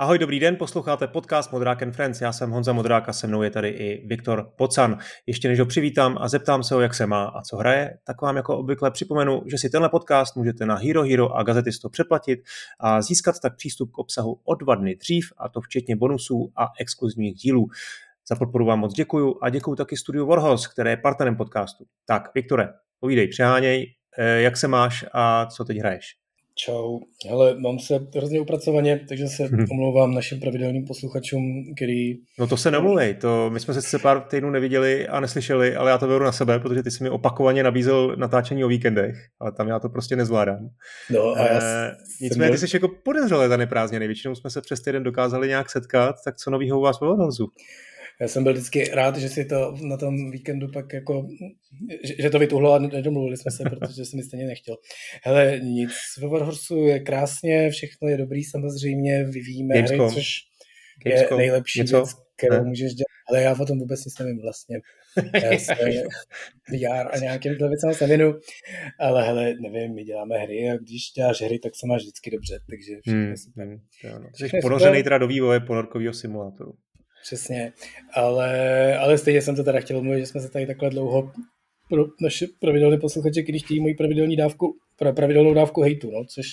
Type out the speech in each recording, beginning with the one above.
Ahoj, dobrý den, posloucháte podcast Modrák and Friends. Já jsem Honza Modrák a se mnou je tady i Viktor Pocan. Ještě než ho přivítám a zeptám se ho, jak se má a co hraje, tak vám jako obvykle připomenu, že si tenhle podcast můžete na Hero Hero a Gazetisto předplatit a získat tak přístup k obsahu o dva dny dřív, a to včetně bonusů a exkluzivních dílů. Za podporu vám moc děkuju a děkuju taky studiu Warhos, které je partnerem podcastu. Tak, Viktore, povídej, přeháněj, eh, jak se máš a co teď hraješ? Čau. Hele, mám se hrozně upracovaně, takže se hmm. omlouvám našim pravidelným posluchačům, který... No to se nemluvej, to my jsme se pár týdnů neviděli a neslyšeli, ale já to beru na sebe, protože ty jsi mi opakovaně nabízel natáčení o víkendech, ale tam já to prostě nezvládám. No a já e, nicméně ty jsi jako podezřelé za neprázdněný, většinou jsme se přes týden dokázali nějak setkat, tak co novýho u vás ve Vodnozu? Já jsem byl vždycky rád, že si to na tom víkendu pak jako, že, že to vytuhlo a nedomluvili jsme se, protože jsem mi stejně nechtěl. Hele, nic, ve Warhorsu je krásně, všechno je dobrý, samozřejmě vyvíjíme Gamescom. hry, což Gamescom. je nejlepší Něco? věc, kterou ne? můžeš dělat. Ale já o tom vůbec nic nevím vlastně. Já se VR a nějakým věcem se nevinu, ale hele, nevím, my děláme hry a když děláš hry, tak se máš vždycky dobře, takže všechno hmm, super. Hmm, jsi ponořený teda do vývoje ponorkového simulátoru. Přesně, ale, ale stejně jsem to teda chtěl mluvit, že jsme se tady takhle dlouho pro naše pravidelné posluchače, když chtějí moji pravidelní dávku, pravidelnou dávku hejtu, no, což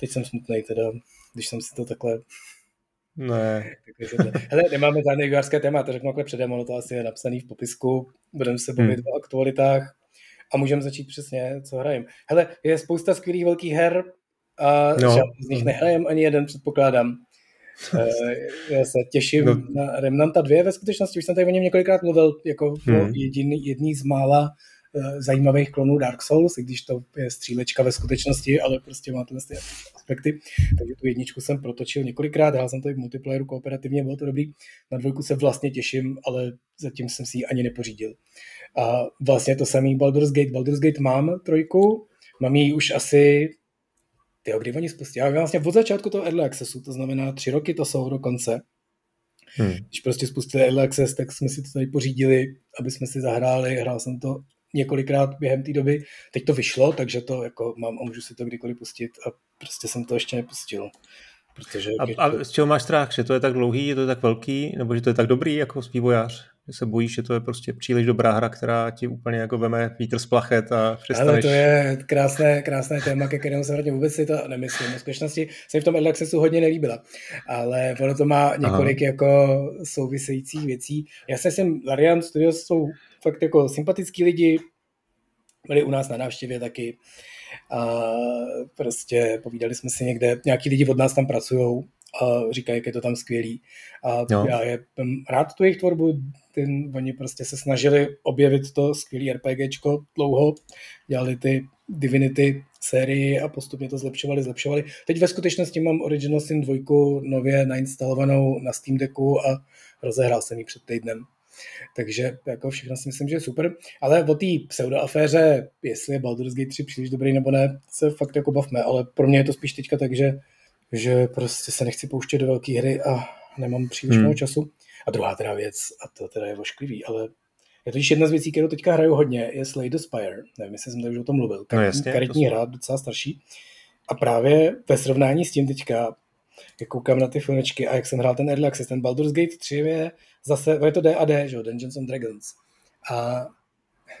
teď jsem smutný teda, když jsem si to takhle ne. Hele, nemáme žádné vývojářské téma, to řeknu takhle předem, ono to asi je napsaný v popisku, budeme se bavit hmm. o aktualitách a můžeme začít přesně, co hrajeme. Hele, je spousta skvělých velkých her a no. z nich nehrajeme ani jeden, předpokládám. Eh, já se těším no. na Remnanta 2 ve skutečnosti, už jsem tady o něm několikrát mluvil, jako hmm. jediný, jedný z mála uh, zajímavých klonů Dark Souls, i když to je střílečka ve skutečnosti, ale prostě má tyhle aspekty. Takže tu jedničku jsem protočil několikrát, hrál jsem to i v multiplayeru kooperativně, bylo to dobrý. Na dvojku se vlastně těším, ale zatím jsem si ji ani nepořídil. A vlastně to samý Baldur's Gate. Baldur's Gate mám trojku, mám ji už asi ty kdy oni spustí? Já vlastně od začátku toho Early Accessu, to znamená tři roky to jsou dokonce. Hmm. Když prostě spustili Early Access, tak jsme si to tady pořídili, aby jsme si zahráli, hrál jsem to několikrát během té doby. Teď to vyšlo, takže to jako mám a můžu si to kdykoliv pustit a prostě jsem to ještě nepustil. Protože a, a z čeho máš strach? Že to je tak dlouhý, je to tak velký, nebo že to je tak dobrý jako vývojář? Že se bojíš, že to je prostě příliš dobrá hra, která ti úplně jako veme vítr z plachet a přestaneš... Ale to je krásné, krásné téma, ke kterému se hodně vůbec si to nemyslím. V skutečnosti se v tom Early Accessu hodně nelíbila, ale ono to má několik Aha. jako souvisejících věcí. Já si myslím, Larian Studios jsou fakt jako sympatický lidi, byli u nás na návštěvě taky a prostě povídali jsme si někde, nějaký lidi od nás tam pracují a říkají, jak je to tam skvělý. A já je rád tu jejich tvorbu, ten, oni prostě se snažili objevit to skvělý RPGčko dlouho, dělali ty Divinity sérii a postupně to zlepšovali, zlepšovali. Teď ve skutečnosti mám Original Sin 2 nově nainstalovanou na Steam Decku a rozehrál jsem ji před týdnem. Takže jako všechno si myslím, že je super. Ale o té pseudoaféře, jestli je Baldur's Gate 3 příliš dobrý nebo ne, se fakt jako bavme, ale pro mě je to spíš teďka tak, že, že prostě se nechci pouštět do velké hry a nemám příliš hmm. mnoho času. A druhá teda věc, a to teda je vošklivý, ale je totiž jedna z věcí, kterou teďka hraju hodně, je Slay the Spire. Nevím, jestli jsem tady už o tom mluvil. Karetní, no jasně, karetní hra, docela starší. A právě ve srovnání s tím teďka, jak koukám na ty filmečky a jak jsem hrál ten Early Access, ten Baldur's Gate 3 je zase, je to D&D, že jo, Dungeons and Dragons. A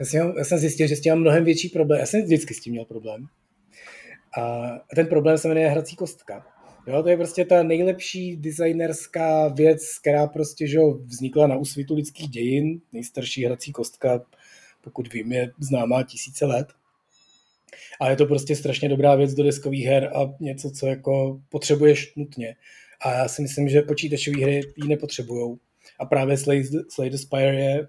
já jsem, já jsem zjistil, že s tím mám mnohem větší problém. Já jsem vždycky s tím měl problém. A ten problém se jmenuje hrací kostka. Jo, to je prostě ta nejlepší designerská věc, která prostě že vznikla na úsvitu lidských dějin. Nejstarší hrací kostka, pokud vím, je známá tisíce let. A je to prostě strašně dobrá věc do deskových her a něco, co jako potřebuješ nutně. A já si myslím, že počítačové hry ji nepotřebujou. A právě Slay, Slay the Spire je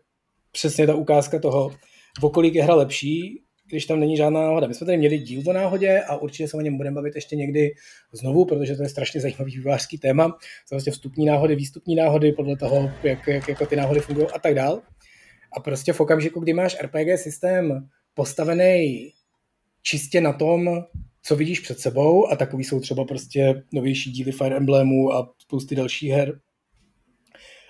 přesně ta ukázka toho, v kolik je hra lepší, když tam není žádná náhoda. My jsme tady měli díl o náhodě a určitě se o něm budeme bavit ještě někdy znovu, protože to je strašně zajímavý vývojářský téma. Jsou vlastně vstupní náhody, výstupní náhody, podle toho, jak, jak jako ty náhody fungují a tak dál. A prostě v okamžiku, kdy máš RPG systém postavený čistě na tom, co vidíš před sebou a takový jsou třeba prostě novější díly Fire Emblemu a spousty dalších her,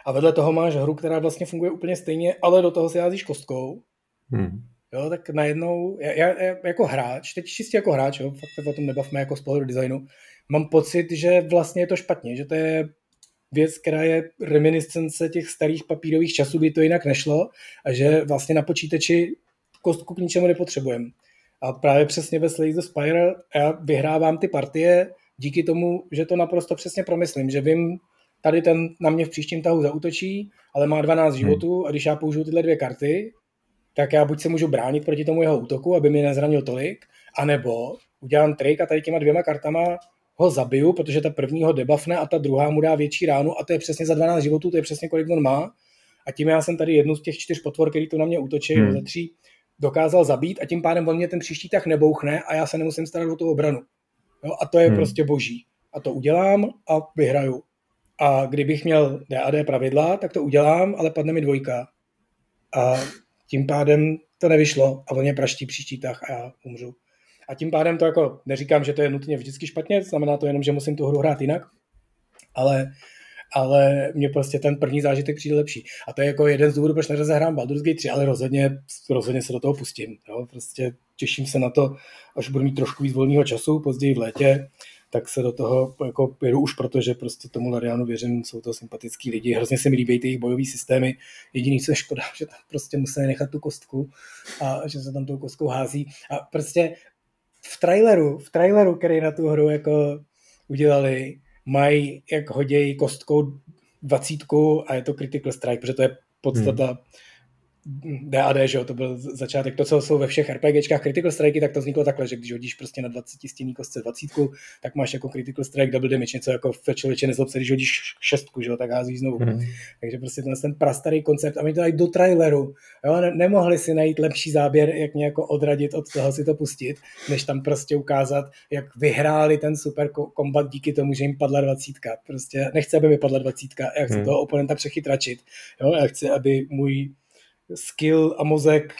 a vedle toho máš hru, která vlastně funguje úplně stejně, ale do toho si házíš kostkou. Hmm. Jo, tak najednou, já, já, jako hráč, teď čistě jako hráč, jo, fakt o tom nebavme jako z pohledu designu, mám pocit, že vlastně je to špatně, že to je věc, která je reminiscence těch starých papírových časů, kdy to jinak nešlo a že vlastně na počítači kostku k ničemu nepotřebujeme. A právě přesně ve Slay the Spire já vyhrávám ty partie díky tomu, že to naprosto přesně promyslím, že vím, tady ten na mě v příštím tahu zautočí, ale má 12 hmm. životů a když já použiju tyhle dvě karty, tak já buď se můžu bránit proti tomu jeho útoku, aby mě nezranil tolik, anebo udělám trik a tady těma dvěma kartama ho zabiju, protože ta první ho debuffne a ta druhá mu dá větší ránu a to je přesně za 12 životů, to je přesně kolik on má. A tím já jsem tady jednu z těch čtyř potvor, který tu na mě útočí, hmm. ze tří, dokázal zabít a tím pádem on mě ten příští tak nebouchne a já se nemusím starat o tu obranu. Jo, a to je hmm. prostě boží. A to udělám a vyhraju. A kdybych měl DAD pravidla, tak to udělám, ale padne mi dvojka. A tím pádem to nevyšlo a on mě praští příští tah a já umřu. A tím pádem to jako neříkám, že to je nutně vždycky špatně, znamená to jenom, že musím tu hru hrát jinak, ale, ale mě prostě ten první zážitek přijde lepší. A to je jako jeden z důvodů, proč nerozehrám Baldur's Gate 3, ale rozhodně, rozhodně se do toho pustím. Jo? Prostě těším se na to, až budu mít trošku víc volného času, později v létě, tak se do toho jako jedu už proto, že prostě tomu Larianu věřím, jsou to sympatický lidi, hrozně se mi líbí ty jejich bojové systémy, jediný, co je škoda, že tam prostě museli nechat tu kostku a že se tam tou kostkou hází a prostě v traileru, v traileru, který na tu hru jako udělali, mají, jak hodějí kostkou dvacítku a je to Critical Strike, protože to je podstata hmm. DAD, že jo, to byl začátek, to, co jsou ve všech RPGčkách Critical Strike, tak to vzniklo takhle, že když hodíš prostě na 20 stěný kostce 20, tak máš jako Critical Strike double damage, něco jako v člověče nezlob se, když hodíš šestku, že jo, tak hází znovu. Mm. Takže prostě ten, ten prastarý koncept a my to dají do traileru, jo, ne, nemohli si najít lepší záběr, jak mě jako odradit od toho si to pustit, než tam prostě ukázat, jak vyhráli ten super kombat díky tomu, že jim padla dvacítka. Prostě nechci, aby mi padla dvacítka, já chci mm. toho oponenta přechytračit, jo, já chci, aby můj skill a mozek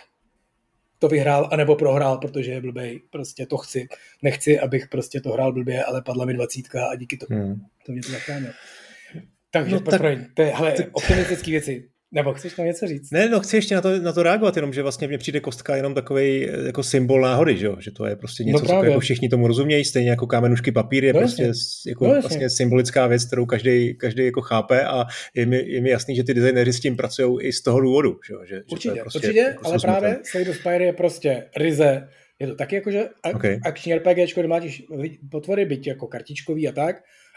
to vyhrál, anebo prohrál, protože je blbej. Prostě to chci. Nechci, abych prostě to hrál blbě, ale padla mi dvacítka a díky tomu hmm. to mě to zachránilo. Takže, no, tak, to je, hele, optimistické věci. Nebo chceš tam něco říct? Ne, no chci ještě na to, na to reagovat, jenom že vlastně mně přijde kostka jenom takový jako symbol náhody, že, jo? že to je prostě něco, no co jako všichni tomu rozumějí, stejně jako kámenušky papír je no, prostě jako no, vlastně symbolická věc, kterou každý, každý jako chápe a je mi, je mi jasný, že ty designéři s tím pracují i z toho důvodu. Že, že, určitě, že to je prostě určitě, jako ale právě Slade of Spire je prostě ryze, je to taky jako, že okay. akční RPG, kde máš potvory, byť jako kartičkový a tak,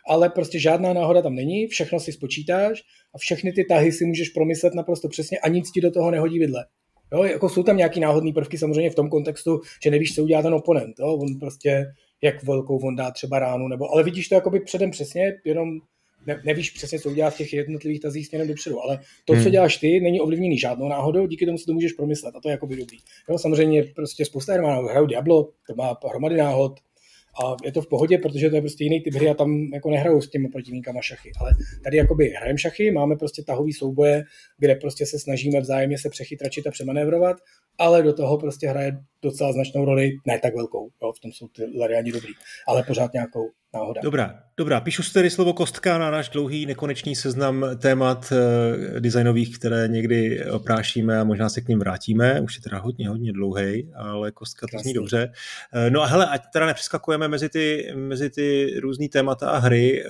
ale prostě žádná náhoda tam není, všechno si spočítáš a všechny ty tahy si můžeš promyslet naprosto přesně a nic ti do toho nehodí vidle. Jo, jako jsou tam nějaký náhodný prvky samozřejmě v tom kontextu, že nevíš, co udělá ten oponent. Jo? On prostě, jak velkou on dá třeba ránu, nebo, ale vidíš to jakoby předem přesně, jenom ne, nevíš přesně, co udělá v těch jednotlivých tazích směrem dopředu, ale to, hmm. co děláš ty, není ovlivněný žádnou náhodou, díky tomu si to můžeš promyslet a to je jakoby dobrý. Jo, samozřejmě prostě spousta her má hrajou Diablo, to má hromady náhod, a je to v pohodě, protože to je prostě jiný typ hry a tam jako nehrajou s těmi protivníkama šachy. Ale tady jakoby hrajeme šachy, máme prostě tahový souboje, kde prostě se snažíme vzájemně se přechytračit a přemanévrovat, ale do toho prostě hraje docela značnou roli, ne tak velkou, jo, v tom jsou ty Lariani dobrý, ale pořád nějakou náhoda. Dobrá, dobrá. Píšu si tedy slovo kostka na náš dlouhý nekonečný seznam témat e, designových, které někdy oprášíme a možná se k ním vrátíme. Už je teda hodně, hodně dlouhý, ale kostka to zní dobře. E, no a hele, ať teda nepřeskakujeme mezi ty, mezi ty různý témata a hry, e,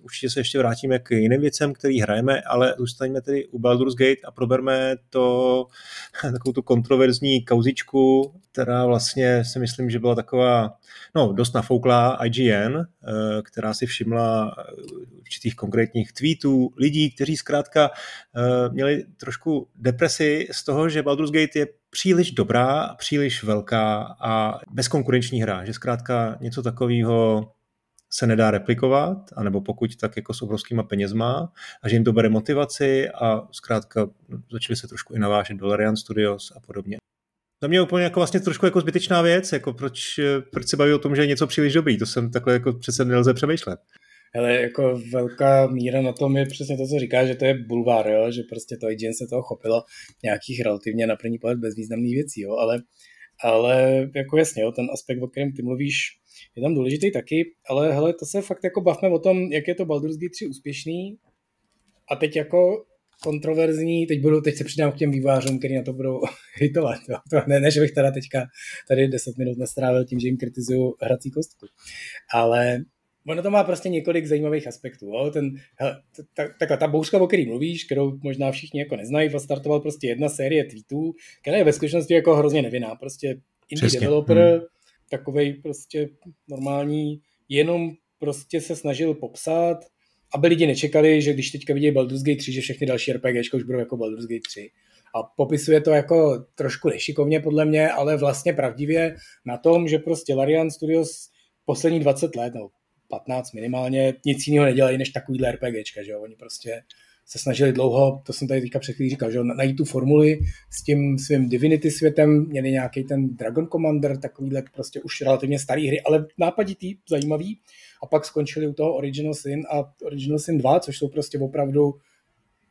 určitě se ještě vrátíme k jiným věcem, který hrajeme, ale zůstaňme tedy u Baldur's Gate a proberme to, takovou tu kontroverzní kauzičku, která vlastně si myslím, že byla taková, no, dost nafouklá IGN, eh, která si všimla eh, určitých konkrétních tweetů lidí, kteří zkrátka eh, měli trošku depresi z toho, že Baldur's Gate je příliš dobrá, příliš velká a bezkonkurenční hra, že zkrátka něco takového se nedá replikovat, anebo pokud tak jako s obrovskýma penězma a že jim to bere motivaci a zkrátka začali se trošku i navážet do Larian Studios a podobně. Za mě úplně jako vlastně trošku jako zbytečná věc, jako proč, proč se baví o tom, že je něco příliš dobrý, to jsem takhle jako přece nelze přemýšlet. Ale jako velká míra na tom je přesně to, co říká, že to je bulvár, jo? že prostě to IGN se toho chopilo nějakých relativně na první pohled bezvýznamných věcí, jo? Ale, ale jako jasně, jo, ten aspekt, o kterém ty mluvíš, je tam důležitý taky, ale hele, to se fakt jako bavme o tom, jak je to Baldur's Gate 3 úspěšný a teď jako kontroverzní, teď, budu, teď se přidám k těm vývářům, kteří na to budou hitovat. Jo. To ne, ne, že bych teda teďka tady 10 minut nestrávil tím, že jim kritizuju hrací kostku. Ale ono to má prostě několik zajímavých aspektů. Jo. Ten, hele, ta, takhle, ta bouřka, o který mluvíš, kterou možná všichni jako neznají, startoval prostě jedna série tweetů, která je ve skutečnosti jako hrozně nevinná. Prostě indie Přesně. developer, hmm. takovej prostě normální, jenom prostě se snažil popsat, aby lidi nečekali, že když teďka vidí Baldur's Gate 3, že všechny další RPG už budou jako Baldur's Gate 3. A popisuje to jako trošku nešikovně podle mě, ale vlastně pravdivě na tom, že prostě Larian Studios poslední 20 let, nebo 15 minimálně, nic jiného nedělají než takovýhle RPGčka, že jo? Oni prostě se snažili dlouho, to jsem tady teďka před chvílí říkal, že najít tu formuli s tím svým Divinity světem, měli nějaký ten Dragon Commander, takovýhle prostě už relativně starý hry, ale nápaditý, zajímavý. A pak skončili u toho Original Sin a Original Sin 2, což jsou prostě opravdu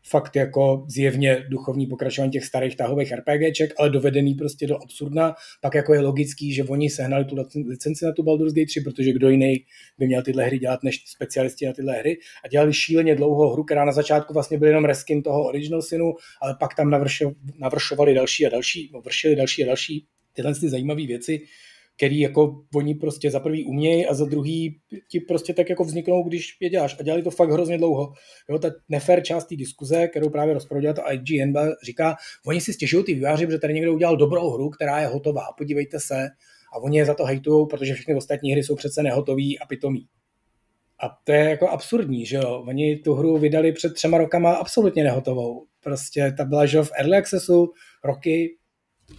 fakt jako zjevně duchovní pokračování těch starých tahových RPGček, ale dovedený prostě do absurdna. Pak jako je logický, že oni sehnali tu licenci na tu Baldur's Gate 3, protože kdo jiný by měl tyhle hry dělat než specialisti na tyhle hry a dělali šíleně dlouho hru, která na začátku vlastně byl jenom reskin toho Original Sinu, ale pak tam navršovali další a další, no, vršili další a další tyhle ty zajímavé věci, který jako oni prostě za prvý umějí a za druhý ti prostě tak jako vzniknou, když je děláš. A dělali to fakt hrozně dlouho. Jo, ta nefér část té diskuze, kterou právě rozprodělá to IGN, říká, oni si stěžují ty výváři, protože tady někdo udělal dobrou hru, která je hotová. Podívejte se. A oni je za to hejtují, protože všechny ostatní hry jsou přece nehotový a pitomý. A to je jako absurdní, že jo. Oni tu hru vydali před třema rokama absolutně nehotovou. Prostě ta byla, že v Early Accessu roky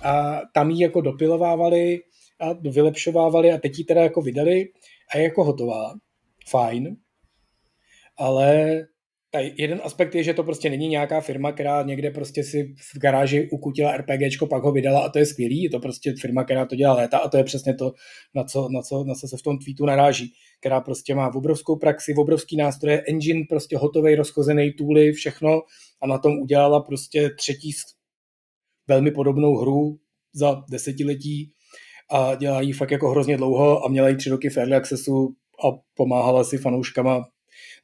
a tam ji jako dopilovávali, a vylepšovávali a teď ji teda jako vydali a je jako hotová. Fajn. Ale ta jeden aspekt je, že to prostě není nějaká firma, která někde prostě si v garáži ukutila RPGčko, pak ho vydala a to je skvělý. Je to prostě firma, která to dělá léta a to je přesně to, na co, na co, na co se v tom tweetu naráží. Která prostě má v obrovskou praxi, v obrovský nástroje, engine, prostě hotový, rozchozený tooly, všechno a na tom udělala prostě třetí velmi podobnou hru za desetiletí a dělá ji fakt jako hrozně dlouho a měla ji tři roky v early accessu a pomáhala si fanouškama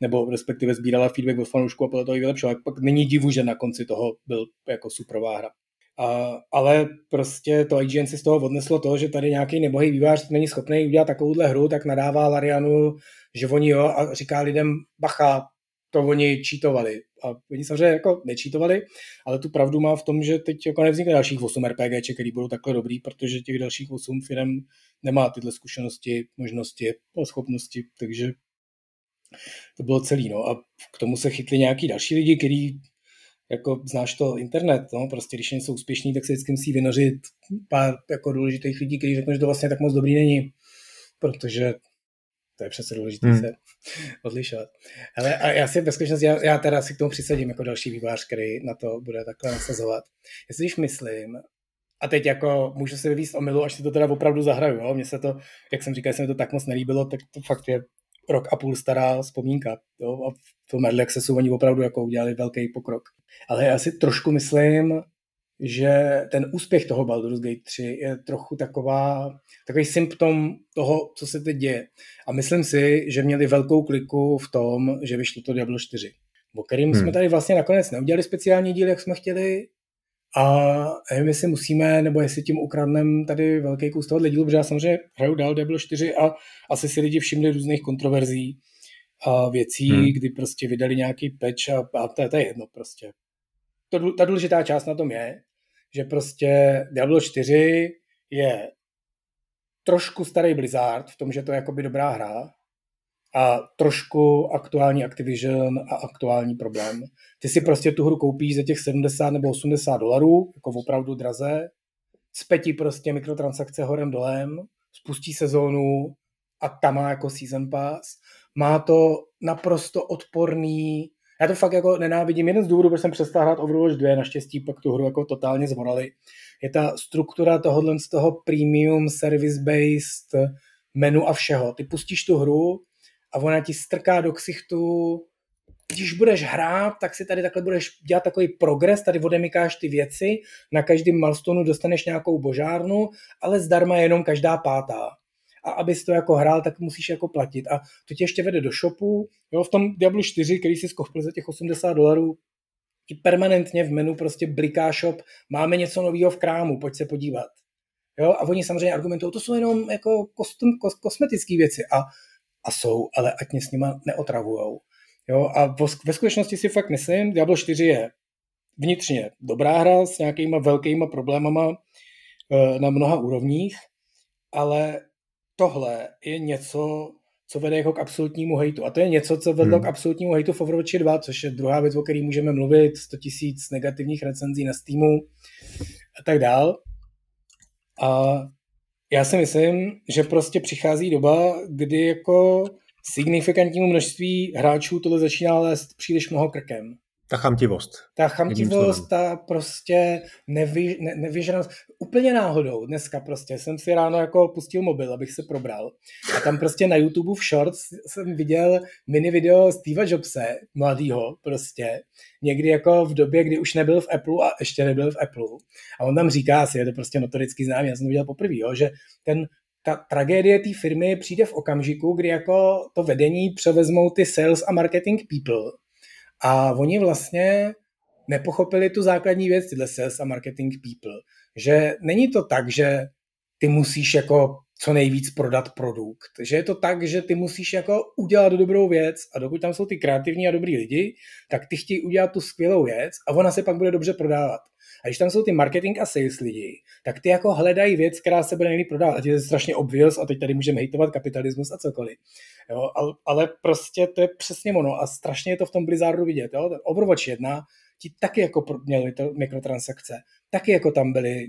nebo respektive sbírala feedback od fanoušků a podle toho ji vylepšovala. Pak není divu, že na konci toho byl jako super hra. A, ale prostě to IGN si z toho odneslo to, že tady nějaký nebohý vývář není schopný udělat takovouhle hru, tak nadává Larianu, že oni jo a říká lidem bacha, to oni čítovali. A oni samozřejmě jako nečítovali, ale tu pravdu má v tom, že teď jako nevznikne dalších 8 RPG, které budou takhle dobrý, protože těch dalších 8 firm nemá tyhle zkušenosti, možnosti a schopnosti, takže to bylo celý. No. A k tomu se chytli nějaký další lidi, kteří jako znáš to internet, no, prostě když jsou úspěšní, tak se vždycky musí vynořit pár jako důležitých lidí, kteří řeknou, že to vlastně tak moc dobrý není, protože to je přece důležité hmm. se odlišovat. Ale a já si ve skutečnosti, já, já teda si k tomu přisadím jako další vývář, který na to bude takhle nasazovat. Já si když myslím, a teď jako můžu si vyvíst omylu, až si to teda opravdu zahraju, jo? Mně se to, jak jsem říkal, se mi to tak moc nelíbilo, tak to fakt je rok a půl stará vzpomínka. Jo? A v tom Early Accessu oni opravdu jako udělali velký pokrok. Ale já si trošku myslím, že ten úspěch toho Baldur's Gate 3 je trochu taková, takový symptom toho, co se teď děje. A myslím si, že měli velkou kliku v tom, že vyšlo to Diablo 4, o kterým hmm. jsme tady vlastně nakonec neudělali speciální díl, jak jsme chtěli, a nevím, jestli musíme, nebo jestli tím ukradneme tady velký kus tohohle dílu, protože já samozřejmě hraju dál Diablo 4 a asi si lidi všimli různých kontroverzí a věcí, hmm. kdy prostě vydali nějaký patch a, a to, to je jedno prostě. To, ta důležitá část na tom je, že prostě Diablo 4 je trošku starý Blizzard v tom, že to je jakoby dobrá hra a trošku aktuální Activision a aktuální problém. Ty si prostě tu hru koupíš za těch 70 nebo 80 dolarů, jako opravdu draze, spetí prostě mikrotransakce horem dolem, spustí sezónu a tam má jako season pass. Má to naprosto odporný já to fakt jako nenávidím. Jeden z důvodů, proč jsem přestal hrát Overwatch 2, naštěstí pak tu hru jako totálně zmorali, je ta struktura tohohle z toho premium service-based menu a všeho. Ty pustíš tu hru a ona ti strká do ksichtu, když budeš hrát, tak si tady takhle budeš dělat takový progres, tady odemykáš ty věci, na každém milestoneu dostaneš nějakou božárnu, ale zdarma je jenom každá pátá a abys to jako hrál, tak musíš jako platit. A to tě ještě vede do shopu. Jo, v tom Diablo 4, který si skoupil za těch 80 dolarů, i permanentně v menu prostě bliká shop, máme něco nového v krámu, pojď se podívat. Jo? A oni samozřejmě argumentují, to jsou jenom jako kostum, kos, kosmetické věci. A, a jsou, ale ať mě s nima neotravujou. Jo? A ve skutečnosti si fakt myslím, Diablo 4 je vnitřně dobrá hra s nějakýma velkýma problémama eh, na mnoha úrovních, ale tohle je něco, co vede jako k absolutnímu hejtu. A to je něco, co vedlo hmm. k absolutnímu hejtu v Overwatch 2, což je druhá věc, o které můžeme mluvit, 100 tisíc negativních recenzí na Steamu a tak dál. A já si myslím, že prostě přichází doba, kdy jako signifikantnímu množství hráčů tohle začíná lézt příliš mnoho krkem. Ta chamtivost. Ta chamtivost, ta prostě nevy, ne, nevyžranost. Úplně náhodou dneska prostě jsem si ráno jako pustil mobil, abych se probral. A tam prostě na YouTube v Shorts jsem viděl mini video Steva Jobse, mladýho prostě, někdy jako v době, kdy už nebyl v Apple a ještě nebyl v Apple. A on tam říká, asi je to prostě notoricky známý, já jsem to viděl poprvé, jo, že ten ta tragédie té firmy přijde v okamžiku, kdy jako to vedení převezmou ty sales a marketing people a oni vlastně nepochopili tu základní věc, tyhle sales a marketing people, že není to tak, že ty musíš jako co nejvíc prodat produkt. Že je to tak, že ty musíš jako udělat dobrou věc a dokud tam jsou ty kreativní a dobrý lidi, tak ty chtějí udělat tu skvělou věc a ona se pak bude dobře prodávat. A když tam jsou ty marketing a sales lidi, tak ty jako hledají věc, která se bude nejlíp prodávat. A je strašně obvious a teď tady můžeme hejtovat kapitalismus a cokoliv. Jo, ale, ale prostě to je přesně ono a strašně je to v tom Blizzardu vidět. Jo. Ten Overwatch 1 ti taky jako měli to mikrotransakce, taky jako tam byly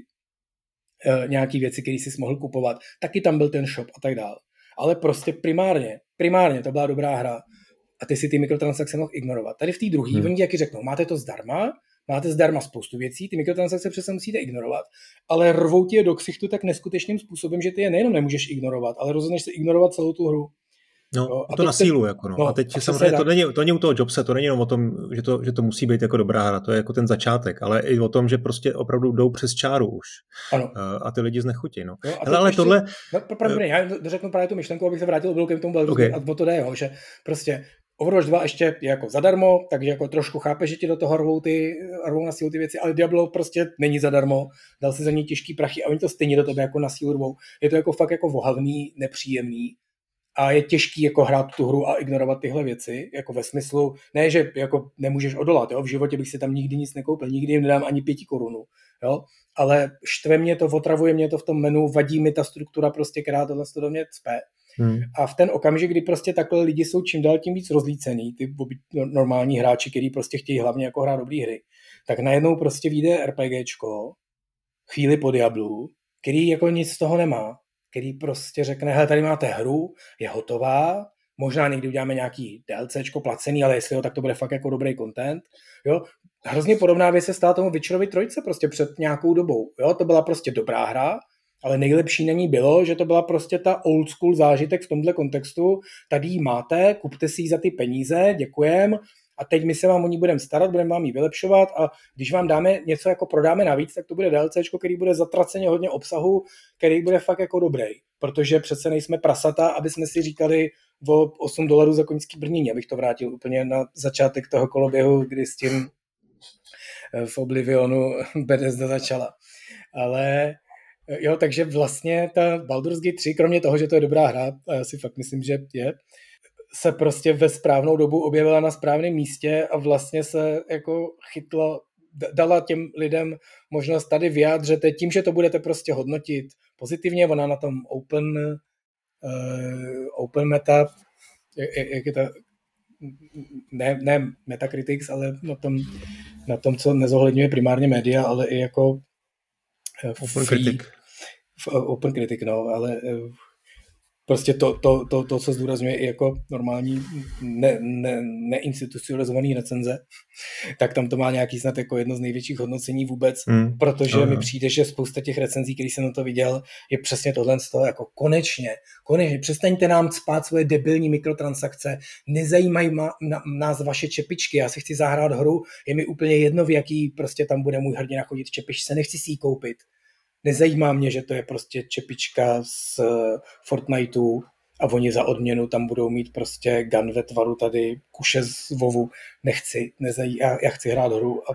uh, nějaký věci, které si mohl kupovat, taky tam byl ten shop a tak dále. Ale prostě primárně, primárně to byla dobrá hra a ty si ty mikrotransakce mohl ignorovat. Tady v té druhé, hmm. oni jaký řeknou, máte to zdarma, máte zdarma spoustu věcí, ty mikrotransakce přece musíte ignorovat, ale rvou ti je do ksichtu tak neskutečným způsobem, že ty je nejenom nemůžeš ignorovat, ale rozhodneš se ignorovat celou tu hru. No, no a to na sílu, jako no. no. A teď a samozřejmě to není, to není u toho Jobse, to není jenom o tom, že to, že to musí být jako dobrá hra, to je jako ten začátek, ale i o tom, že prostě opravdu jdou přes čáru už. Ano. A ty lidi znechutí, no. no Hele, ale ještě, tohle... No, pravda, já řeknu právě tu myšlenku, abych se vrátil k tomu Baldur's okay. a o to jde, jo, že prostě Overwatch 2 ještě je jako zadarmo, takže jako trošku chápe, že ti do toho rvou, ty, rvou na sílu ty věci, ale Diablo prostě není zadarmo, dal si za ní těžký prachy a oni to stejně do tebe jako na sílu rvou. Je to jako fakt jako vohavný, nepříjemný a je těžký jako hrát tu hru a ignorovat tyhle věci, jako ve smyslu, ne, že jako nemůžeš odolat, jo? v životě bych si tam nikdy nic nekoupil, nikdy jim nedám ani pěti korunu, jo? ale štve mě to, otravuje mě to v tom menu, vadí mi ta struktura prostě, která tohle do mě cpe Hmm. A v ten okamžik, kdy prostě takhle lidi jsou čím dál tím víc rozlícený, ty no, normální hráči, kteří prostě chtějí hlavně jako hrát dobré hry, tak najednou prostě vyjde RPGčko, chvíli po Diablu, který jako nic z toho nemá, který prostě řekne, hele, tady máte hru, je hotová, možná někdy uděláme nějaký DLCčko placený, ale jestli jo, tak to bude fakt jako dobrý content. Jo? Hrozně podobná věc se stala tomu Witcherovi trojce prostě před nějakou dobou. Jo? To byla prostě dobrá hra, ale nejlepší na ní bylo, že to byla prostě ta old school zážitek v tomhle kontextu. Tady ji máte, kupte si ji za ty peníze, děkujem, a teď my se vám o ní budeme starat, budeme vám ji vylepšovat a když vám dáme něco jako prodáme navíc, tak to bude DLC, který bude zatraceně hodně obsahu, který bude fakt jako dobrý, protože přece nejsme prasata, aby jsme si říkali o 8 dolarů za koňský brnění, abych to vrátil úplně na začátek toho koloběhu, kdy s tím v Oblivionu Bethesda začala. Ale Jo, takže vlastně ta Baldur's Gate 3, kromě toho, že to je dobrá hra, a já si fakt myslím, že je, se prostě ve správnou dobu objevila na správném místě a vlastně se jako chytla, dala těm lidem možnost tady vyjádřit tím, že to budete prostě hodnotit pozitivně, ona na tom open, uh, open meta, jak je to, ne, ne Metacritics, ale na tom, na tom, co nezohledňuje primárně média, ale i jako eh, Open free, Critic v Open Critic, no, ale eh, prostě to, to, to, to co zdůrazňuje i jako normální ne, ne, neinstitucionalizovaný recenze, tak tam to má nějaký snad jako jedno z největších hodnocení vůbec, mm. protože uh-huh. mi přijde, že spousta těch recenzí, který jsem na to viděl, je přesně tohle z toho, jako konečně, konečně, přestaňte nám spát svoje debilní mikrotransakce, nezajímají ma, na, nás vaše čepičky, já si chci zahrát hru, je mi úplně jedno, v jaký prostě tam bude můj hrdina chodit čepičce, nechci si ji koupit Nezajímá mě, že to je prostě čepička z eh, Fortniteu a oni za odměnu tam budou mít prostě gun ve tvaru tady kuše z Vovu, nechci, nezají, já, já chci hrát hru a,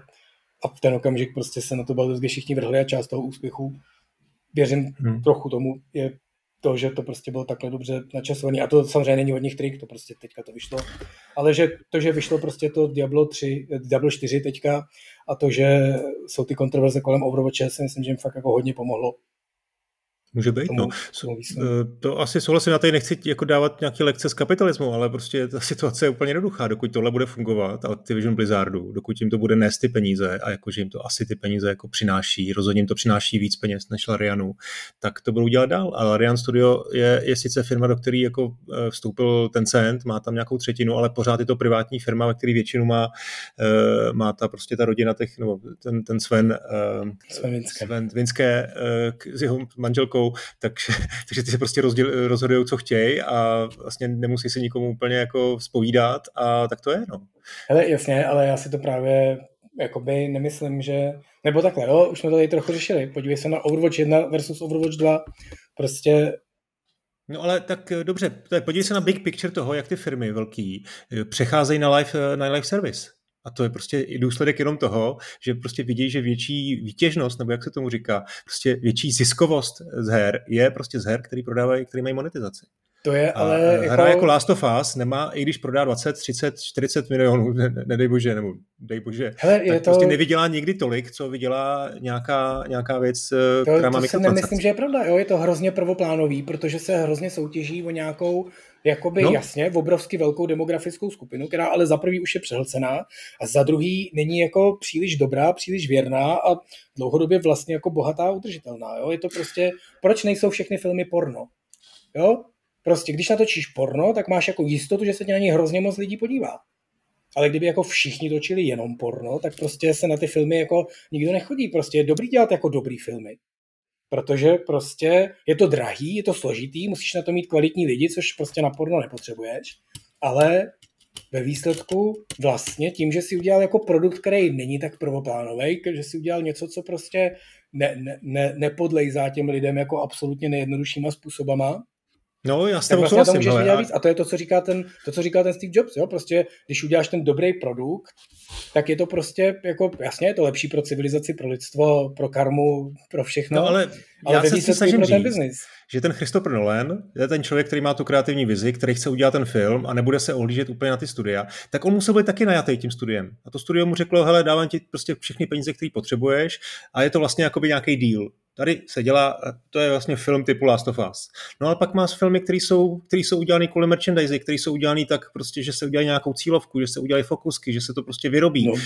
a v ten okamžik prostě se na to Baldur's všichni vrhli a část toho úspěchu věřím hmm. trochu tomu, je to, že to prostě bylo takhle dobře načasovaný. A to samozřejmě není od nich trik, to prostě teďka to vyšlo. Ale že to, že vyšlo prostě to Diablo 3, Diablo 4 teďka a to, že jsou ty kontroverze kolem Overwatche, si myslím, že jim fakt jako hodně pomohlo Může být, no. Eh, to asi souhlasím, já tady nechci jako dávat nějaký lekce z kapitalismu, ale prostě ta situace je úplně jednoduchá. Dokud tohle bude fungovat, Activision Blizzardu, dokud jim to bude nést ty peníze a jakože jim to asi ty peníze jako přináší, rozhodně jim to přináší víc peněz než Larianu, tak to budou dělat dál. A Larian Studio je, je sice firma, do které jako eh, vstoupil ten cent, má tam nějakou třetinu, ale pořád je to privátní firma, ve které většinu má, eh, má ta prostě ta rodina těch, nebo ten, ten Sven, Sven Vinské, Sven Vinské s jeho manželkou hrou, takže, takže ty se prostě rozděl, rozhodují, co chtějí a vlastně nemusí se nikomu úplně jako spovídat a tak to je, no. Hele, jasně, ale já si to právě jakoby nemyslím, že, nebo takhle, jo, už jsme to tady trochu řešili, podívej se na Overwatch 1 versus Overwatch 2, prostě No ale tak eh, dobře, tak podívej se na big picture toho, jak ty firmy velký eh, přecházejí na live, eh, na live service. A to je prostě i důsledek jenom toho, že prostě vidí, že větší výtěžnost, nebo jak se tomu říká, prostě větší ziskovost z her je prostě z her, který prodávají, který mají monetizaci. To je a ale hra jako... jako Last of Us nemá, i když prodá 20, 30, 40 milionů, ne, nedej bože, nebo dej bože, Hele, tak je to... prostě nevydělá nikdy tolik, co vydělá nějaká, nějaká věc, to, která má to si nemyslím, že je pravda, jo, je to hrozně prvoplánový, protože se hrozně soutěží o nějakou jakoby no. jasně v obrovsky velkou demografickou skupinu, která ale za prvý už je přehlcená a za druhý není jako příliš dobrá, příliš věrná a dlouhodobě vlastně jako bohatá a udržitelná. Jo? Je to prostě, proč nejsou všechny filmy porno? Jo? Prostě, když natočíš porno, tak máš jako jistotu, že se tě na něj hrozně moc lidí podívá. Ale kdyby jako všichni točili jenom porno, tak prostě se na ty filmy jako nikdo nechodí. Prostě je dobrý dělat jako dobrý filmy protože prostě je to drahý, je to složitý, musíš na to mít kvalitní lidi, což prostě na porno nepotřebuješ, ale ve výsledku vlastně tím, že si udělal jako produkt, který není tak prvoplánový, že si udělal něco, co prostě ne, ne, ne, nepodlejzá těm lidem jako absolutně nejjednoduššíma způsobama, No, já s tebou vlastně souhlasím. To můžeš víc. A to je to, co říká ten, to, co říká ten Steve Jobs. Jo? Prostě, když uděláš ten dobrý produkt, tak je to prostě, jako, jasně, je to lepší pro civilizaci, pro lidstvo, pro karmu, pro všechno. No, ale, ale já se snažím pro ten business. že ten Christopher Nolan je ten člověk, který má tu kreativní vizi, který chce udělat ten film a nebude se ohlížet úplně na ty studia, tak on musel být taky najatý tím studiem. A to studio mu řeklo, hele, dávám ti prostě všechny peníze, které potřebuješ a je to vlastně jakoby nějaký deal. Tady se dělá, to je vlastně film typu Last of Us. No ale pak máš filmy, které jsou, které jsou udělané kvůli merchandise, které jsou udělané tak prostě, že se udělají nějakou cílovku, že se udělají fokusky, že se to prostě vyrobí, no, uh,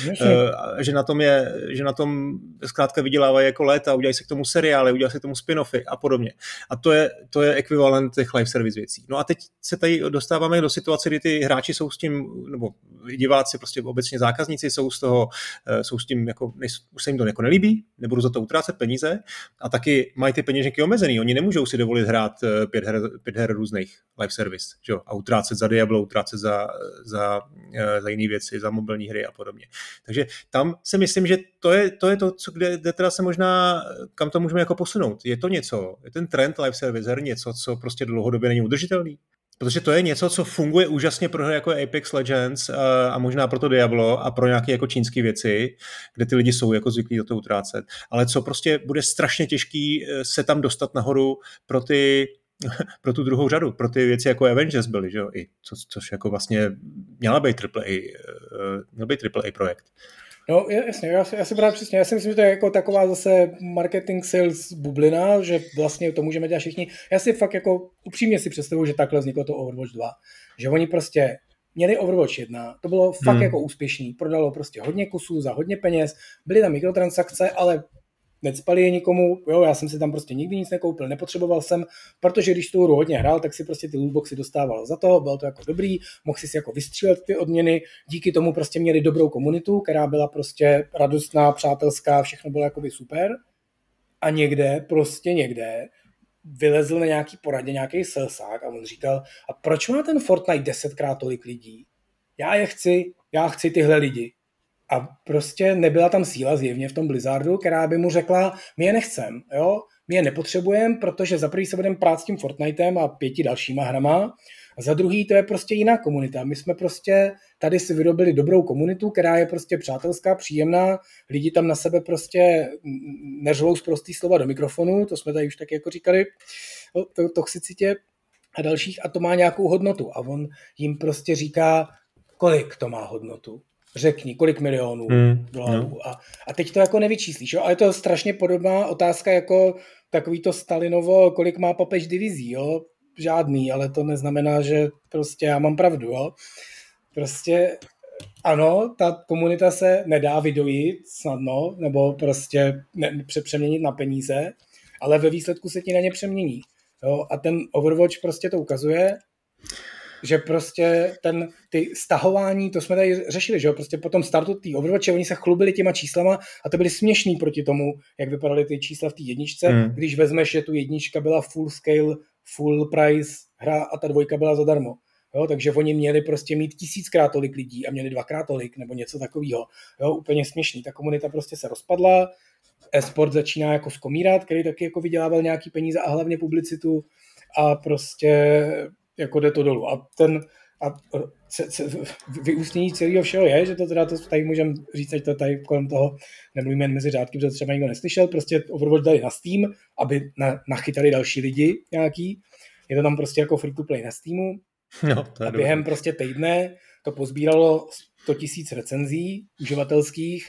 že na tom je, že na tom zkrátka vydělávají jako léta, udělají se k tomu seriály, udělají se k tomu spin-offy a podobně. A to je, to je ekvivalent těch live service věcí. No a teď se tady dostáváme do situace, kdy ty hráči jsou s tím, nebo diváci, prostě obecně zákazníci jsou z toho, uh, jsou s tím, jako, už se jim to jako nelíbí, nebudou za to utrácet peníze a taky mají ty peněženky omezený. Oni nemůžou si dovolit hrát eh, pět her, pět her různých live service že a utrácet za Diablo, utrácet za, za, eh, za jiné věci, za mobilní hry a podobně. Takže tam si myslím, že to je to, je to co, kde, kde teda se možná, kam to můžeme jako posunout. Je to něco, je ten trend live service her něco, co prostě dlouhodobě není udržitelný? Protože to je něco, co funguje úžasně pro hry jako Apex Legends a, a možná pro to Diablo a pro nějaké jako čínské věci, kde ty lidi jsou jako zvyklí do toho utrácet. Ale co prostě bude strašně těžký eh, se tam dostat nahoru pro ty pro tu druhou řadu, pro ty věci jako Avengers byly, že jo, i, co, což jako vlastně měla být AAA, eh, měl být AAA projekt. No jasně, já si, já si právě přesně, já si myslím, že to je jako taková zase marketing sales bublina, že vlastně to můžeme dělat všichni. Já si fakt jako upřímně si představuju, že takhle vzniklo to Overwatch 2. Že oni prostě měli Overwatch 1, to bylo fakt hmm. jako úspěšný, prodalo prostě hodně kusů za hodně peněz, byly tam mikrotransakce, ale necpali je nikomu, jo, já jsem si tam prostě nikdy nic nekoupil, nepotřeboval jsem, protože když tu hru hodně hrál, tak si prostě ty lootboxy dostával za to, bylo to jako dobrý, mohl si si jako vystřílet ty odměny, díky tomu prostě měli dobrou komunitu, která byla prostě radostná, přátelská, všechno bylo jakoby super a někde, prostě někde, vylezl na nějaký poradě nějaký selsák a on říkal, a proč má ten Fortnite desetkrát tolik lidí? Já je chci, já chci tyhle lidi. A prostě nebyla tam síla zjevně v tom Blizzardu, která by mu řekla, my je nechcem, jo? my je nepotřebujeme, protože za prvý se budeme prát s tím Fortniteem a pěti dalšíma hrama, a za druhý to je prostě jiná komunita. My jsme prostě tady si vyrobili dobrou komunitu, která je prostě přátelská, příjemná, lidi tam na sebe prostě neřvou z prostý slova do mikrofonu, to jsme tady už tak jako říkali, o to, toxicitě a dalších, a to má nějakou hodnotu. A on jim prostě říká, kolik to má hodnotu řekni, kolik milionů hmm, dolarů. No. A, a teď to jako nevyčíslíš, jo? ale je to strašně podobná otázka jako takový to Stalinovo, kolik má papež divizí, jo? Žádný, ale to neznamená, že prostě já mám pravdu, jo? Prostě ano, ta komunita se nedá vydojit snadno, nebo prostě ne, přeměnit na peníze, ale ve výsledku se ti na ně přemění. Jo? A ten Overwatch prostě to ukazuje, že prostě ten, ty stahování, to jsme tady řešili, že jo, prostě po tom startu té Overwatche, oni se chlubili těma číslama a to byly směšný proti tomu, jak vypadaly ty čísla v té jedničce, hmm. když vezmeš, že tu jednička byla full scale, full price hra a ta dvojka byla zadarmo. Jo, takže oni měli prostě mít tisíckrát tolik lidí a měli dvakrát tolik nebo něco takového. Jo, úplně směšný. Ta komunita prostě se rozpadla, e-sport začíná jako skomírat, který taky jako vydělával nějaký peníze a hlavně publicitu a prostě jako jde to dolů. A ten a c, c, vyústění celého všeho je, že to teda to tady můžeme říct, ať to tady kolem toho nemluvíme jen mezi řádky, protože třeba nikdo neslyšel, prostě Overwatch dali na Steam, aby na, nachytali další lidi nějaký. Je to tam prostě jako free to play na Steamu. No, to je a během dobrý. prostě týdne to pozbíralo 100 tisíc recenzí uživatelských,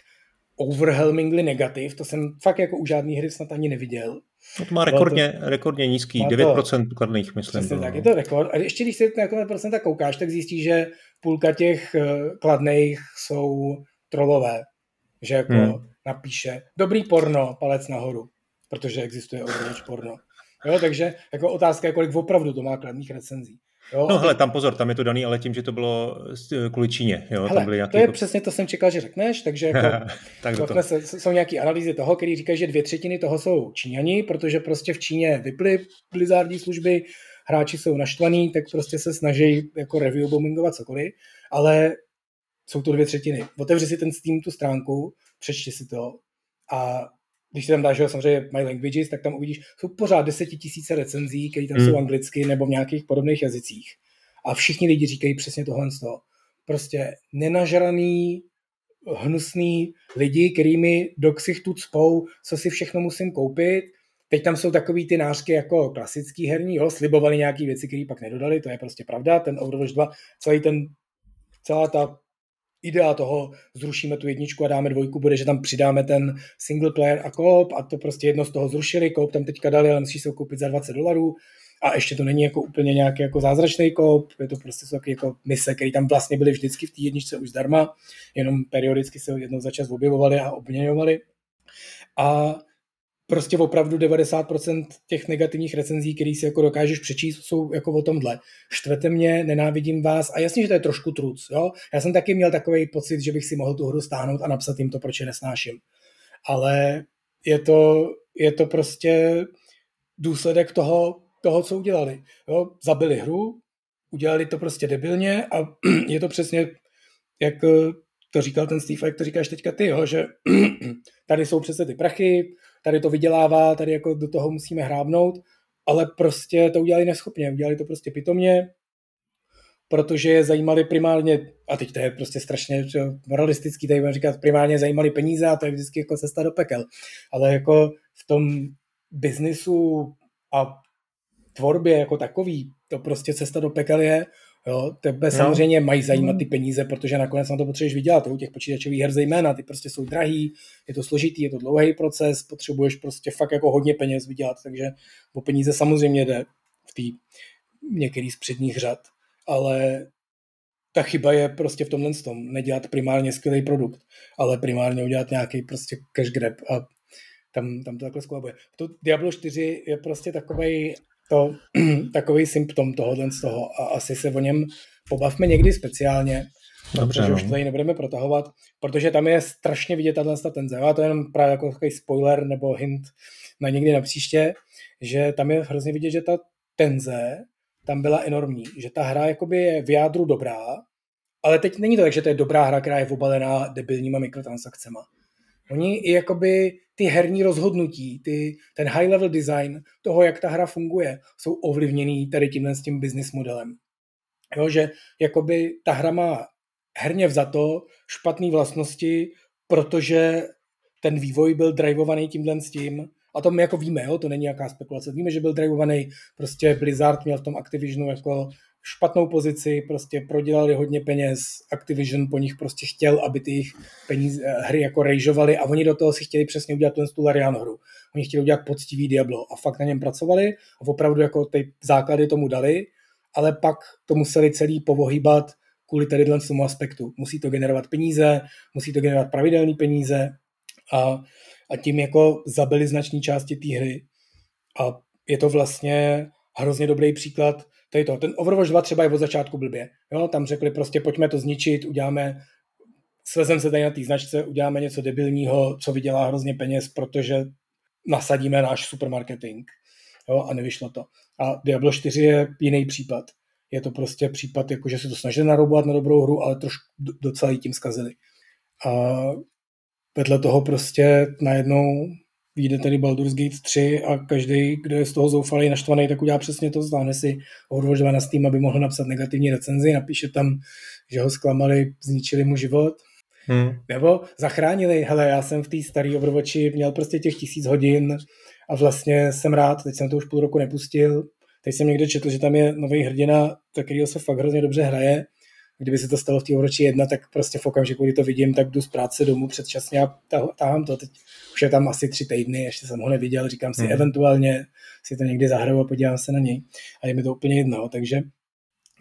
overwhelmingly negativ, to jsem fakt jako u žádné hry snad ani neviděl. No to má rekordně, to, rekordně nízký, 9% to, kladných, myslím. Přesně tak, je to rekord. A ještě když si na procenta koukáš, tak zjistíš, že půlka těch eh, kladných jsou trolové. Že jako hmm. napíše dobrý porno, palec nahoru, protože existuje Overwatch porno. Jo, takže jako otázka je, kolik opravdu to má kladných recenzí. Jo, no hele, tam pozor, tam je to daný, ale tím, že to bylo kvůli Číně. Jo, hele, tam byly nějaký... to je přesně to, jsem čekal, že řekneš, takže jako, tak to. Se, jsou nějaké analýzy toho, který říkají, že dvě třetiny toho jsou Číňani, protože prostě v Číně vyply blizzardní služby, hráči jsou naštvaní, tak prostě se snaží jako review bombingovat cokoliv, ale jsou to dvě třetiny. Otevři si ten Steam tu stránku, přečti si to a když si tam dáš, že samozřejmě My Languages, tak tam uvidíš, jsou pořád desetitisíce recenzí, které tam hmm. jsou anglicky nebo v nějakých podobných jazycích. A všichni lidi říkají přesně tohle z toho. Prostě nenažraný, hnusný lidi, kterými do ksichtu cpou, co si všechno musím koupit. Teď tam jsou takový ty nářky jako klasický herní, jo, slibovali nějaké věci, které pak nedodali, to je prostě pravda. Ten Overwatch 2, celý ten, celá ta idea toho, zrušíme tu jedničku a dáme dvojku, bude, že tam přidáme ten single player a koop a to prostě jedno z toho zrušili, koop tam teďka dali, ale musíš se ho koupit za 20 dolarů a ještě to není jako úplně nějaký jako zázračný koop, je to prostě jsou jako mise, které tam vlastně byly vždycky v té jedničce už zdarma, jenom periodicky se jednou za čas objevovaly a obměňovaly. A prostě opravdu 90% těch negativních recenzí, které si jako dokážeš přečíst, jsou jako o tomhle. Štvete mě, nenávidím vás a jasně, že to je trošku truc, jo. Já jsem taky měl takový pocit, že bych si mohl tu hru stáhnout a napsat jim to, proč je nesnáším. Ale je to, je to prostě důsledek toho, toho, co udělali. Jo? Zabili hru, udělali to prostě debilně a je to přesně, jak to říkal ten Steve, jak to říkáš teďka ty, jo? že tady jsou přece ty prachy, tady to vydělává, tady jako do toho musíme hrábnout, ale prostě to udělali neschopně, udělali to prostě pitomně, protože je zajímali primárně, a teď to je prostě strašně moralistický, tady budeme říkat, primárně zajímali peníze a to je vždycky jako cesta do pekel. Ale jako v tom biznisu a tvorbě jako takový, to prostě cesta do pekel je, Jo, tebe no. samozřejmě mají zajímat ty peníze, protože nakonec na to potřebuješ vydělat. U těch počítačových her zejména, ty prostě jsou drahý, je to složitý, je to dlouhý proces, potřebuješ prostě fakt jako hodně peněz vydělat, takže o peníze samozřejmě jde v té některý z předních řad, ale ta chyba je prostě v tomhle tom, nedělat primárně skvělý produkt, ale primárně udělat nějaký prostě cash grab a tam, tam to takhle skolabuje. To Diablo 4 je prostě takový to takový symptom tohohle z toho a asi se o něm pobavme někdy speciálně, Dobře, protože no. už to tady nebudeme protahovat, protože tam je strašně vidět tato tenze. A to je jenom právě jako takový spoiler nebo hint na někdy na příště, že tam je hrozně vidět, že ta tenze tam byla enormní, že ta hra jakoby je v jádru dobrá, ale teď není to tak, že to je dobrá hra, která je obalená debilníma mikrotransakcemi. Oni i jakoby ty herní rozhodnutí, ty, ten high level design toho, jak ta hra funguje, jsou ovlivněný tady tímhle s tím business modelem. Jo, že jakoby ta hra má herně vzato špatné vlastnosti, protože ten vývoj byl drivovaný tímhle s tím, a to my jako víme, jo, to není nějaká spekulace, víme, že byl drivovaný, prostě Blizzard měl v tom Activisionu jako špatnou pozici, prostě prodělali hodně peněz, Activision po nich prostě chtěl, aby ty jejich peníze, eh, hry jako rejžovaly a oni do toho si chtěli přesně udělat tu tu Larian hru. Oni chtěli udělat poctivý Diablo a fakt na něm pracovali a opravdu jako ty základy tomu dali, ale pak to museli celý povohýbat kvůli tady tomu aspektu. Musí to generovat peníze, musí to generovat pravidelné peníze a, a tím jako zabili znační části té hry. A je to vlastně hrozně dobrý příklad tady to. Ten Overwatch 2 třeba je od začátku blbě. Jo? Tam řekli prostě pojďme to zničit, uděláme svezem se tady na té značce, uděláme něco debilního, co vydělá hrozně peněz, protože nasadíme náš supermarketing. Jo? A nevyšlo to. A Diablo 4 je jiný případ. Je to prostě případ, jako že se to snažili naroubovat na dobrou hru, ale trošku docela tím zkazili. A vedle toho prostě najednou vyjde tedy Baldur's Gate 3 a každý, kdo je z toho zoufalý, naštvaný, tak udělá přesně to, zvládne si Overwatch 2 na Steam, aby mohl napsat negativní recenzi, napíše tam, že ho zklamali, zničili mu život, hmm. nebo zachránili, hele, já jsem v té staré Overwatchi měl prostě těch tisíc hodin a vlastně jsem rád, teď jsem to už půl roku nepustil, teď jsem někde četl, že tam je nový hrdina, tak kterýho se fakt hrozně dobře hraje, kdyby se to stalo v té Overwatchi jedna, tak prostě v okamžiku, kdy to vidím, tak jdu z práce domů předčasně a tahám to. Teď už je tam asi tři týdny, ještě jsem ho neviděl, říkám si, hmm. eventuálně si to někdy zahraju a podívám se na něj. A je mi to úplně jedno, takže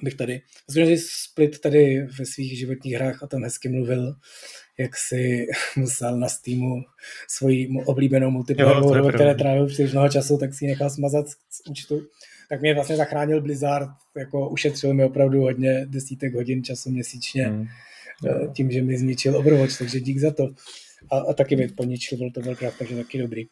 bych tady, myslím, že Split tady ve svých životních hrách o tom hezky mluvil, jak si musel na Steamu svoji oblíbenou multiplayerovou hru, které trávil příliš mnoho času, tak si ji nechal smazat z účtu tak mě vlastně zachránil Blizzard, jako ušetřil mi opravdu hodně desítek hodin času měsíčně hmm. tím, že mi zničil Overwatch, takže dík za to. A, a taky mi poničil World of Warcraft, takže taky dobrý.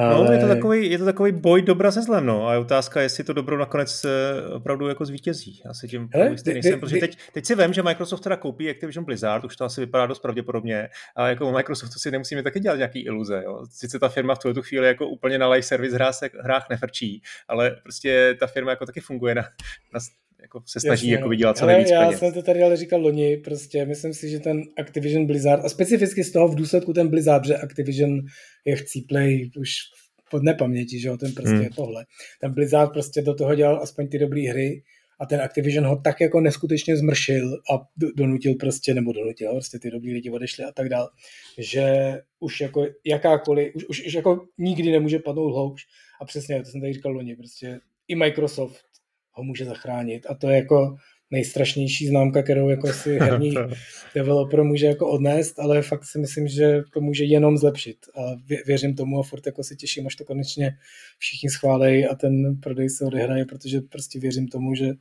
Ale... No, je to, takový, je to takový boj dobra se zlem, no. A je otázka, jestli to dobro nakonec eh, opravdu jako zvítězí. Já si tím Hele, jistý nejsem, protože teď, teď si vím, že Microsoft teda koupí Activision Blizzard, už to asi vypadá dost pravděpodobně, ale jako u Microsoftu si nemusíme taky dělat nějaký iluze, jo. Sice ta firma v tuto chvíli jako úplně na live service hrách, hrách nefrčí, ale prostě ta firma jako taky funguje na, na jako se snaží Jasně, jako no. vydělat co nejvíc já peněz. jsem to tady ale říkal loni, prostě myslím si, že ten Activision Blizzard, a specificky z toho v důsledku ten Blizzard, že Activision je chcíplej už pod nepaměti, že jo, ten prostě hmm. tohle. Ten Blizzard prostě do toho dělal aspoň ty dobré hry a ten Activision ho tak jako neskutečně zmršil a donutil prostě, nebo donutil, prostě ty dobrý lidi odešli a tak dál, že už jako jakákoliv, už, už, už jako nikdy nemůže padnout hlouč a přesně, to jsem tady říkal loni, prostě i Microsoft ho může zachránit a to je jako nejstrašnější známka, kterou jako si herní developer může jako odnést, ale fakt si myslím, že to může jenom zlepšit a věřím tomu a furt jako si těším, až to konečně všichni schválejí a ten prodej se odehraje, protože prostě věřím tomu, že,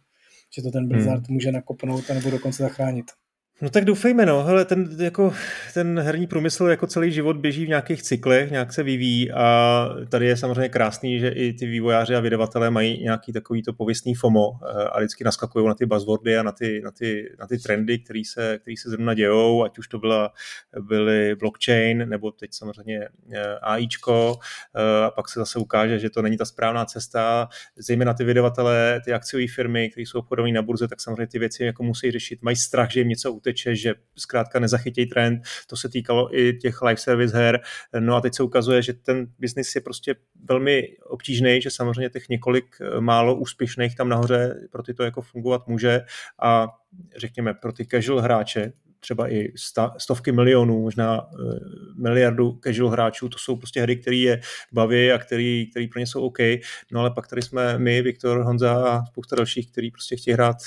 že to ten Blizzard hmm. může nakopnout a nebo dokonce zachránit. No tak doufejme, no. Hele, ten, jako, ten herní průmysl jako celý život běží v nějakých cyklech, nějak se vyvíjí a tady je samozřejmě krásný, že i ty vývojáři a vydavatelé mají nějaký takový to pověstný FOMO eh, a vždycky naskakují na ty buzzwordy a na ty, na ty, na ty trendy, které se, který se zrovna dějou, ať už to byla, byly blockchain nebo teď samozřejmě eh, AIčko eh, a pak se zase ukáže, že to není ta správná cesta. Zejména ty vydavatelé, ty akciové firmy, které jsou obchodované na burze, tak samozřejmě ty věci jako musí řešit, mají strach, že jim něco uteče, že zkrátka nezachytějí trend. To se týkalo i těch live service her. No a teď se ukazuje, že ten biznis je prostě velmi obtížný, že samozřejmě těch několik eh, málo úspěšných tam nahoře pro ty to jako fungovat může a řekněme pro ty casual hráče, třeba i sta, stovky milionů, možná uh, miliardu casual hráčů, to jsou prostě hry, které je baví a který, který pro ně jsou OK. No ale pak tady jsme my, Viktor, Honza a spousta dalších, kteří prostě chtějí hrát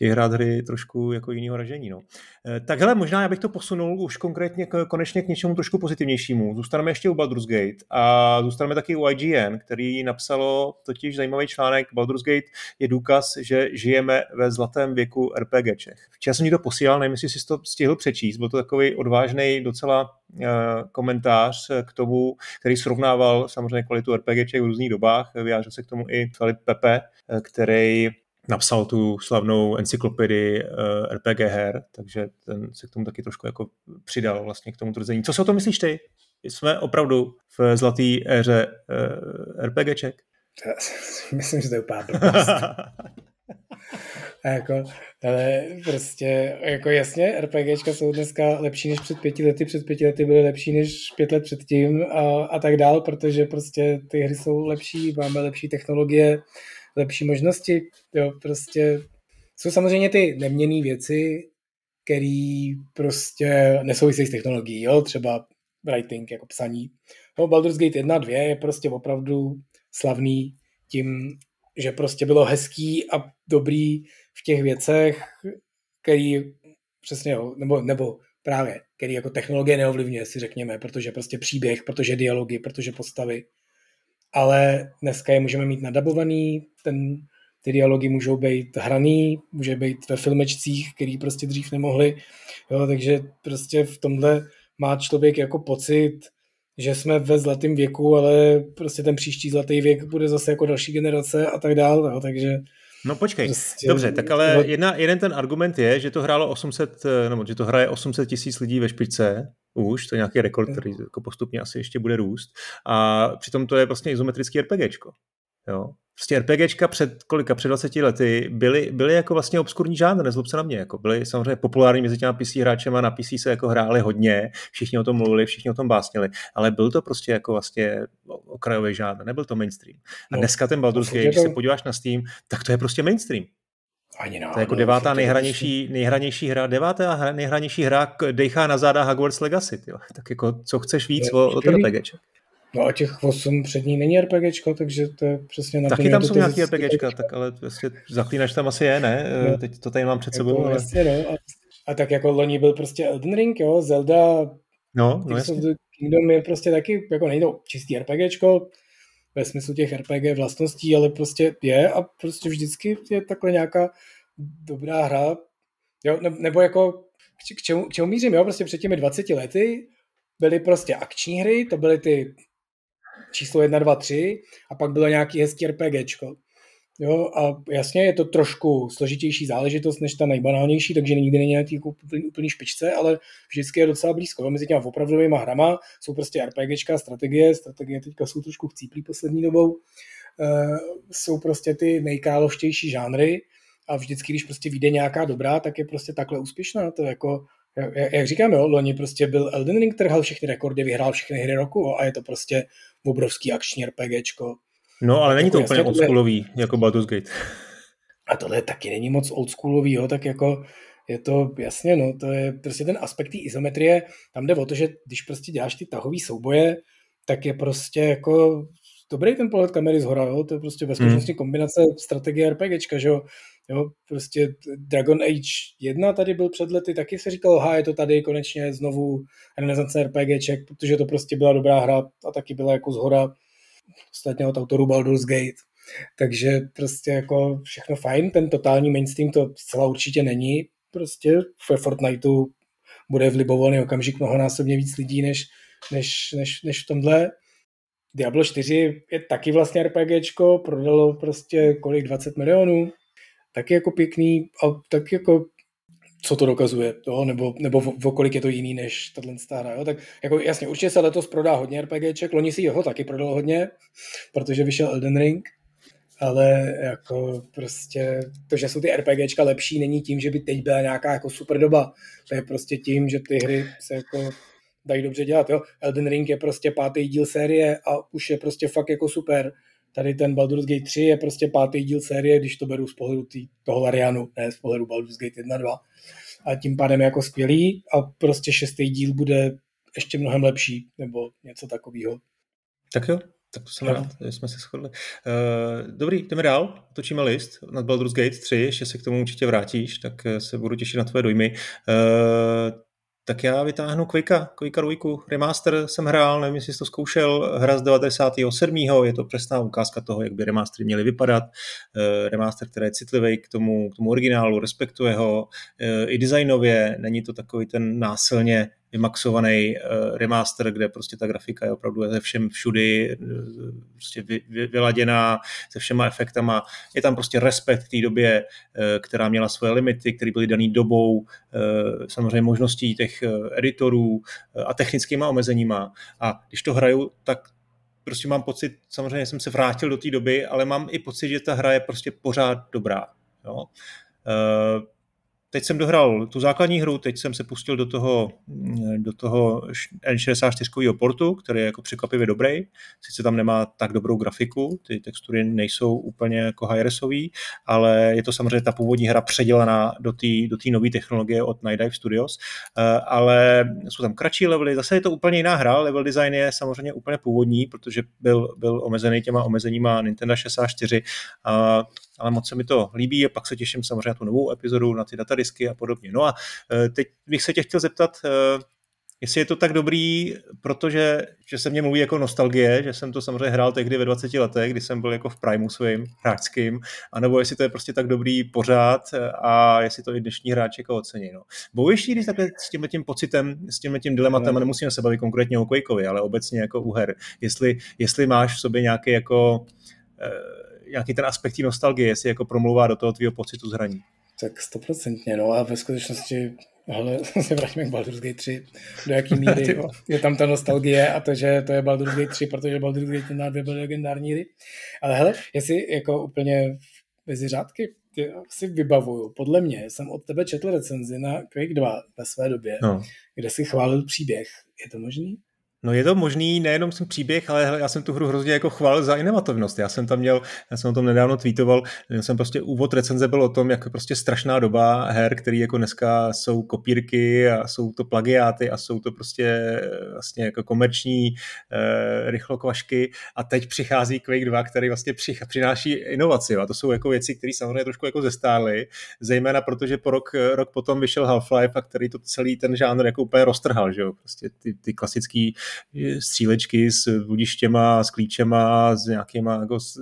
chtějí hrát hry trošku jako jiného ražení. No. Eh, tak hele, možná já bych to posunul už konkrétně k, konečně k něčemu trošku pozitivnějšímu. Zůstaneme ještě u Baldur's Gate a zůstaneme taky u IGN, který napsalo totiž zajímavý článek Baldur's Gate je důkaz, že žijeme ve zlatém věku RPGček. Včera jsem mi to posílal, nevím, jestli jsi to stihl přečíst, byl to takový odvážný docela uh, komentář k tomu, který srovnával samozřejmě kvalitu RPGček v různých dobách, vyjádřil se k tomu i Filip Pepe, eh, který napsal tu slavnou encyklopedii uh, eh, RPG her, takže ten se k tomu taky trošku jako přidal vlastně k tomu tvrzení. Co si o tom myslíš ty? jsme opravdu v zlaté éře uh, RPGček? Myslím, že to je úplně A jako, ale prostě, jako jasně, RPGčka jsou dneska lepší než před pěti lety, před pěti lety byly lepší než pět let předtím a, a tak dál, protože prostě ty hry jsou lepší, máme lepší technologie, lepší možnosti, jo, prostě jsou samozřejmě ty neměné věci, které prostě nesouvisejí s technologií, jo, třeba writing, jako psaní. No, Baldur's Gate 1 2 je prostě opravdu slavný tím, že prostě bylo hezký a dobrý v těch věcech, který přesně, nebo, nebo právě, který jako technologie neovlivňuje, si řekněme, protože prostě příběh, protože dialogy, protože postavy. Ale dneska je můžeme mít nadabovaný, ten, ty dialogy můžou být hraný, může být ve filmečcích, který prostě dřív nemohli, jo, takže prostě v tomhle má člověk jako pocit, že jsme ve zlatém věku, ale prostě ten příští zlatý věk bude zase jako další generace a tak dále, no, takže No počkej, prostě, dobře, tak ale jedna, jeden ten argument je, že to hrálo 800, nebo že to hraje 800 tisíc lidí ve špičce, už, to je nějaký rekord, který jako postupně asi ještě bude růst, a přitom to je vlastně izometrický RPGčko. Jo? Prostě RPGčka před kolika, před 20 lety byly, byly jako vlastně obskurní žánr, nezlob se na mě, jako byly samozřejmě populární mezi těma PC hráčema, na PC se jako hráli hodně, všichni o tom mluvili, všichni o tom básnili, ale byl to prostě jako vlastně okrajový žánr, nebyl to mainstream. A no, dneska ten Baldur's Gate, když se podíváš na Steam, tak to je prostě mainstream. Ani no, to je jako devátá nejhranější, nejhranější hra, devátá nejhranější hra dejchá na záda Hogwarts Legacy, tyjo. Tak jako, co chceš víc o, o RPGček? No a těch 8 před ní není RPGčko, takže to je přesně na Taky tam jsou nějaký RPGčka, tak ale vlastně zaklínač tam asi je, ne? No. Teď to tady mám před jako, sebou. Ale... Jasně, no. A, a, tak jako loni byl prostě Elden Ring, jo, Zelda, no, no. Kingdom je prostě taky, jako nejde čistý RPGčko, ve smyslu těch RPG vlastností, ale prostě je a prostě vždycky je takhle nějaká dobrá hra, jo, nebo jako k čemu, k čemu mířím, jo, prostě před těmi 20 lety byly prostě akční hry, to byly ty číslo 1, 2, 3 a pak bylo nějaký hezký RPGčko. Jo, a jasně je to trošku složitější záležitost než ta nejbanálnější, takže nikdy není nějaký jako úplný, úplný špičce, ale vždycky je docela blízko. Jo. Mezi těma opravdovými hrama jsou prostě RPGčka, strategie, strategie teďka jsou trošku chcíplý poslední dobou, e, jsou prostě ty nejkrálovštější žánry a vždycky, když prostě vyjde nějaká dobrá, tak je prostě takhle úspěšná. To jako jak, jak říkám, jo, loni prostě byl Elden Ring, trhal všechny rekordy, vyhrál všechny hry roku a je to prostě obrovský akční RPGčko. No, ale není jako to úplně oldschoolový, jako Baldur's Gate. A tohle taky není moc oldschoolový, jo, tak jako je to, jasně, no, to je prostě ten aspekt té izometrie, tam jde o to, že když prostě děláš ty tahové souboje, tak je prostě jako dobrý ten pohled kamery z hora, jo? to je prostě ve skutečnosti hmm. kombinace strategie RPGčka, že jo? jo, prostě Dragon Age 1 tady byl před lety, taky se říkalo, ha, je to tady konečně znovu renesance RPGček, protože to prostě byla dobrá hra a taky byla jako z hora ostatně od autorů Baldur's Gate. Takže prostě jako všechno fajn, ten totální mainstream to zcela určitě není, prostě ve Fortniteu bude v libovolný okamžik mnohonásobně víc lidí než, než, než, než v tomhle. Diablo 4 je taky vlastně RPGčko, prodalo prostě kolik, 20 milionů, taky jako pěkný a tak jako co to dokazuje, jo? nebo, nebo v, v kolik je to jiný než tato hra. Jo? Tak jako jasně, určitě se letos prodá hodně RPGček, loni si jeho taky prodal hodně, protože vyšel Elden Ring, ale jako prostě to, že jsou ty RPGčka lepší, není tím, že by teď byla nějaká jako super doba. To je prostě tím, že ty hry se jako dají dobře dělat. Jo? Elden Ring je prostě pátý díl série a už je prostě fakt jako super. Tady ten Baldur's Gate 3 je prostě pátý díl série, když to beru z pohledu tý, toho Larianu, ne z pohledu Baldur's Gate 1 2. A tím pádem je jako skvělý a prostě šestý díl bude ještě mnohem lepší, nebo něco takového. Tak jo, tak to jsem no. rád, že jsme se shodli. Uh, dobrý, jdeme dál, točíme list nad Baldur's Gate 3, ještě se k tomu určitě vrátíš, tak eh, se budu těšit na tvoje dojmy. Uh, tak já vytáhnu Quakea, Quakea 2, remaster jsem hrál, nevím, jestli jsi to zkoušel, hra z 97. Je to přesná ukázka toho, jak by remastery měly vypadat. Eh, remaster, který je citlivý k tomu, k tomu originálu, respektuje ho eh, i designově, není to takový ten násilně vymaxovaný uh, remaster, kde prostě ta grafika je opravdu ze všem všudy prostě vy, vy, vyladěná, se všema efektama. Je tam prostě respekt té době, uh, která měla svoje limity, které byly daný dobou, samozřejmě možností těch editorů a technickýma omezeníma. A když to hraju, tak prostě mám pocit, samozřejmě jsem se vrátil do té doby, ale mám i pocit, že ta hra je prostě pořád dobrá. Jo. Teď jsem dohrál tu základní hru, teď jsem se pustil do toho, do toho N64 portu, který je jako překvapivě dobrý. Sice tam nemá tak dobrou grafiku, ty textury nejsou úplně jako high ale je to samozřejmě ta původní hra předělaná do té do nové technologie od Night Dive Studios, eh, ale jsou tam kratší levely, zase je to úplně jiná hra, level design je samozřejmě úplně původní, protože byl, byl omezený těma omezeníma Nintendo 64 a ale moc se mi to líbí a pak se těším samozřejmě na tu novou epizodu, na ty datadisky a podobně. No a e, teď bych se tě chtěl zeptat, e, jestli je to tak dobrý, protože že se mě mluví jako nostalgie, že jsem to samozřejmě hrál tehdy ve 20 letech, kdy jsem byl jako v primu svým hráčským, anebo jestli to je prostě tak dobrý pořád a jestli to i dnešní hráči jako ocení. No. Bojíš když takhle s tím tím pocitem, s tím tím dilematem, no. nemusíme se bavit konkrétně o Quakeovi, ale obecně jako u her, jestli, jestli máš v sobě nějaký jako e, nějaký ten aspekt té nostalgie, jestli jako promluvá do toho tvýho pocitu z hraní. Tak stoprocentně, no a ve skutečnosti ale se vrátíme k Baldur's Gate 3, do jaký míry je tam ta nostalgie a to, že to je Baldur's Gate 3, protože Baldur's Gate 1 2 byly legendární hry. Ale hele, jestli jako úplně mezi řádky ty si vybavuju, podle mě jsem od tebe četl recenzi na Quake 2 ve své době, no. kde si chválil příběh. Je to možný? No je to možný, nejenom jsem příběh, ale já jsem tu hru hrozně jako chválil za inovativnost. Já jsem tam měl, já jsem o tom nedávno tweetoval, já jsem prostě úvod recenze byl o tom, jak prostě strašná doba her, které jako dneska jsou kopírky a jsou to plagiáty a jsou to prostě vlastně jako komerční eh, rychlokvašky. A teď přichází Quake 2, který vlastně přich, přináší inovaci. A to jsou jako věci, které samozřejmě trošku jako zestárly, zejména protože po rok, rok potom vyšel Half-Life a který to celý ten žánr jako úplně roztrhal, že jo, prostě ty, ty klasický střílečky s budištěma, s klíčema, s nějakýma jako s,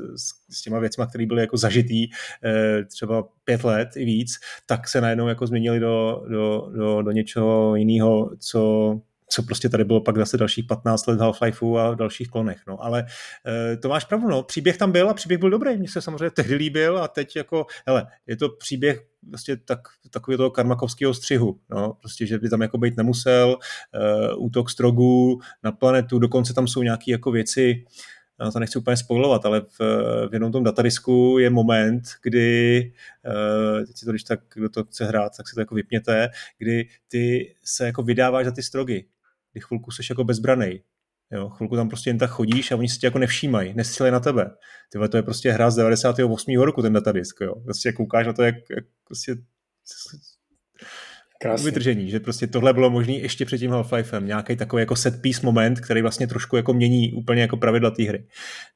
s těma věcma, které byly jako zažitý eh, třeba pět let i víc, tak se najednou jako změnili do, do, do, do něčeho jiného, co co prostě tady bylo pak zase dalších 15 let Half-Lifeu a dalších klonech. No. Ale e, to máš pravdu, no. příběh tam byl a příběh byl dobrý. Mně se samozřejmě tehdy líbil a teď jako, hele, je to příběh vlastně tak, takový toho karmakovského střihu, no. prostě, že by tam jako být nemusel, e, útok strogů na planetu, dokonce tam jsou nějaké jako věci, no, to nechci úplně spojovat, ale v, v jednom tom datadisku je moment, kdy, eh, teď si to, když tak, kdo to chce hrát, tak si to jako vypněte, kdy ty se jako vydáváš za ty strogy ty chvilku jsi jako bezbranej. Jo, chvilku tam prostě jen tak chodíš a oni se tě jako nevšímají, nestřelí na tebe. Tyhle, to je prostě hra z 98. roku, ten datadisk, jo. Prostě koukáš na to, jak, jak prostě Krásný. vydržení, že prostě tohle bylo možné ještě před tím Half-Lifem, nějaký takový jako set piece moment, který vlastně trošku jako mění úplně jako pravidla té hry.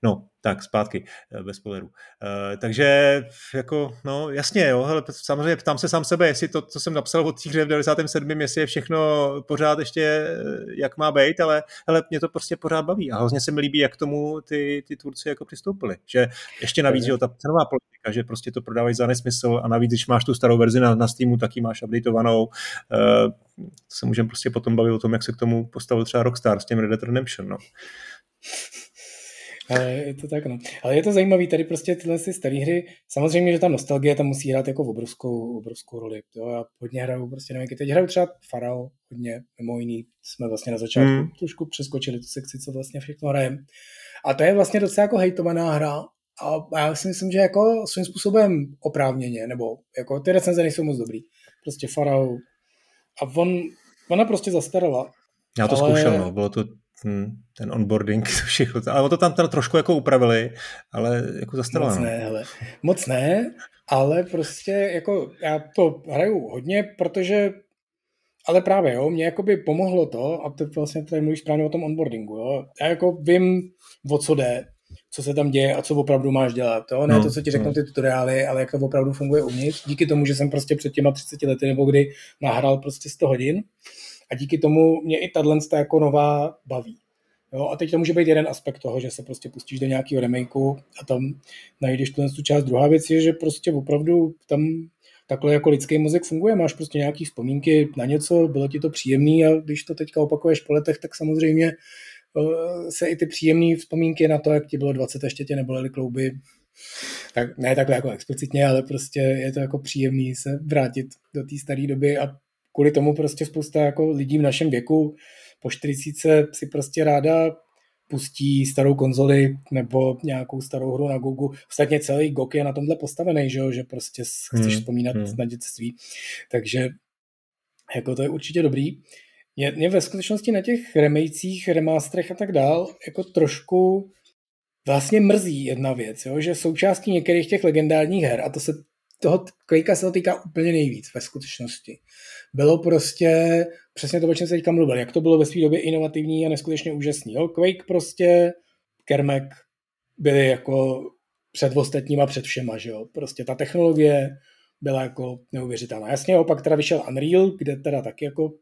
No, tak, zpátky, eh, bez spoilerů. Uh, takže, jako, no, jasně, jo, hele, samozřejmě ptám se sám sebe, jestli to, co jsem napsal od hře v 97. jestli je všechno pořád ještě, eh, jak má být, ale hele, mě to prostě pořád baví a hrozně se mi líbí, jak k tomu ty, ty tvůrci jako přistoupili, že ještě navíc, že jo, ta cenová politika, že prostě to prodávají za nesmysl a navíc, když máš tu starou verzi na, na Steamu, tak ji máš updateovanou, uh, se můžeme prostě potom bavit o tom, jak se k tomu postavil třeba Rockstar s tím Red Dead Redemption, no. Ale je to tak, no. Ale je to zajímavé, tady prostě tyhle si staré hry, samozřejmě, že ta nostalgie tam musí hrát jako obrovskou, obrovskou roli. Jo, já hodně hraju, prostě nevím, teď hraju třeba Farao, hodně, mimo jiný, jsme vlastně na začátku hmm. trošku přeskočili tu sekci, co vlastně všechno hrajeme. A to je vlastně docela jako hejtovaná hra, a já si myslím, že jako svým způsobem oprávněně, nebo jako ty recenze nejsou moc dobrý. Prostě Farao. A on, ona prostě zastarala. Já to ale... zkoušel, no. Bylo to ten, ten onboarding, to všechno. Ale to tam teda trošku jako upravili, ale jako zastaralo. Moc ne, hele. Moc ne, ale prostě jako já to hraju hodně, protože ale právě, jo, mě jakoby pomohlo to, a to vlastně tady mluvíš správně o tom onboardingu, jo. Já jako vím, o co jde, co se tam děje a co opravdu máš dělat. Jo? Ne no, to, co ti řeknou no. ty tutoriály, ale jak to opravdu funguje uvnitř. Díky tomu, že jsem prostě před těma 30 lety nebo kdy nahrál prostě 100 hodin, a díky tomu mě i tahle jako nová baví. Jo, a teď to může být jeden aspekt toho, že se prostě pustíš do nějakého remakeu a tam najdeš tu, část. Druhá věc je, že prostě opravdu tam takhle jako lidský mozek funguje, máš prostě nějaký vzpomínky na něco, bylo ti to příjemný a když to teďka opakuješ po letech, tak samozřejmě eh, se i ty příjemné vzpomínky na to, jak ti bylo 20 ještě tě nebolely klouby, tak ne takhle jako explicitně, ale prostě je to jako příjemný se vrátit do té staré doby a kvůli tomu prostě spousta jako lidí v našem věku po 40 si prostě ráda pustí starou konzoli nebo nějakou starou hru na Google. Ostatně celý GOG je na tomhle postavený, že, že prostě chceš hmm. vzpomínat hmm. na dětství. Takže jako to je určitě dobrý. Mě, mě ve skutečnosti na těch remejcích, remasterech a tak dál jako trošku vlastně mrzí jedna věc, jo, že součástí některých těch legendárních her, a to se toho Quakea se to týká úplně nejvíc ve skutečnosti. Bylo prostě přesně to, o čem se teďka mluvil, jak to bylo ve své době inovativní a neskutečně úžasný. Jo? Quake prostě, Kermek byli jako před ostatníma, před všema, že jo. Prostě ta technologie byla jako neuvěřitelná. Jasně, opak teda vyšel Unreal, kde teda taky jako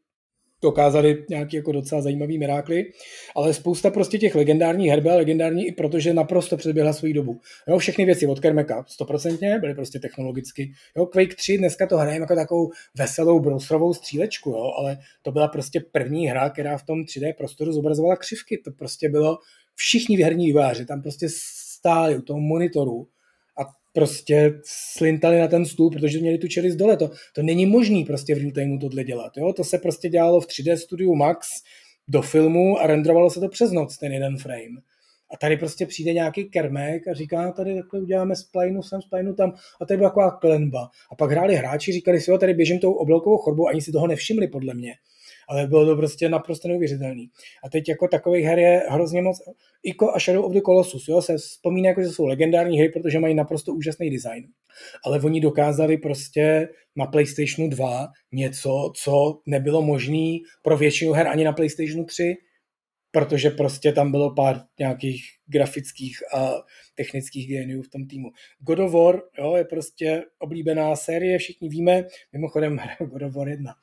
dokázali nějaký jako docela zajímavý mirákly, ale spousta prostě těch legendárních her byla legendární i protože naprosto předběhla svou dobu. Jo, všechny věci od Kermeka, stoprocentně, byly prostě technologicky. Jo, Quake 3 dneska to hrajeme jako takovou veselou browserovou střílečku, jo, ale to byla prostě první hra, která v tom 3D prostoru zobrazovala křivky. To prostě bylo všichni herní výváři, tam prostě stáli u toho monitoru prostě slintali na ten stůl, protože měli tu čelist dole. To, to není možný prostě v real timeu tohle dělat. Jo? To se prostě dělalo v 3D Studio Max do filmu a renderovalo se to přes noc, ten jeden frame. A tady prostě přijde nějaký kermek a říká, tady takhle uděláme splajnu sem, splajnu tam. A tady byla taková klenba. A pak hráli hráči, říkali si, jo, tady běžím tou obloukovou chodbou, ani si toho nevšimli podle mě ale bylo to prostě naprosto neuvěřitelný. A teď jako takových her je hrozně moc, Ico a Shadow of the Colossus, jo, se vzpomíná, jako, že jsou legendární hry, protože mají naprosto úžasný design. Ale oni dokázali prostě na PlayStationu 2 něco, co nebylo možné pro většinu her ani na PlayStationu 3, protože prostě tam bylo pár nějakých grafických a technických géniů v tom týmu. God of War jo, je prostě oblíbená série, všichni víme, mimochodem God of War 1,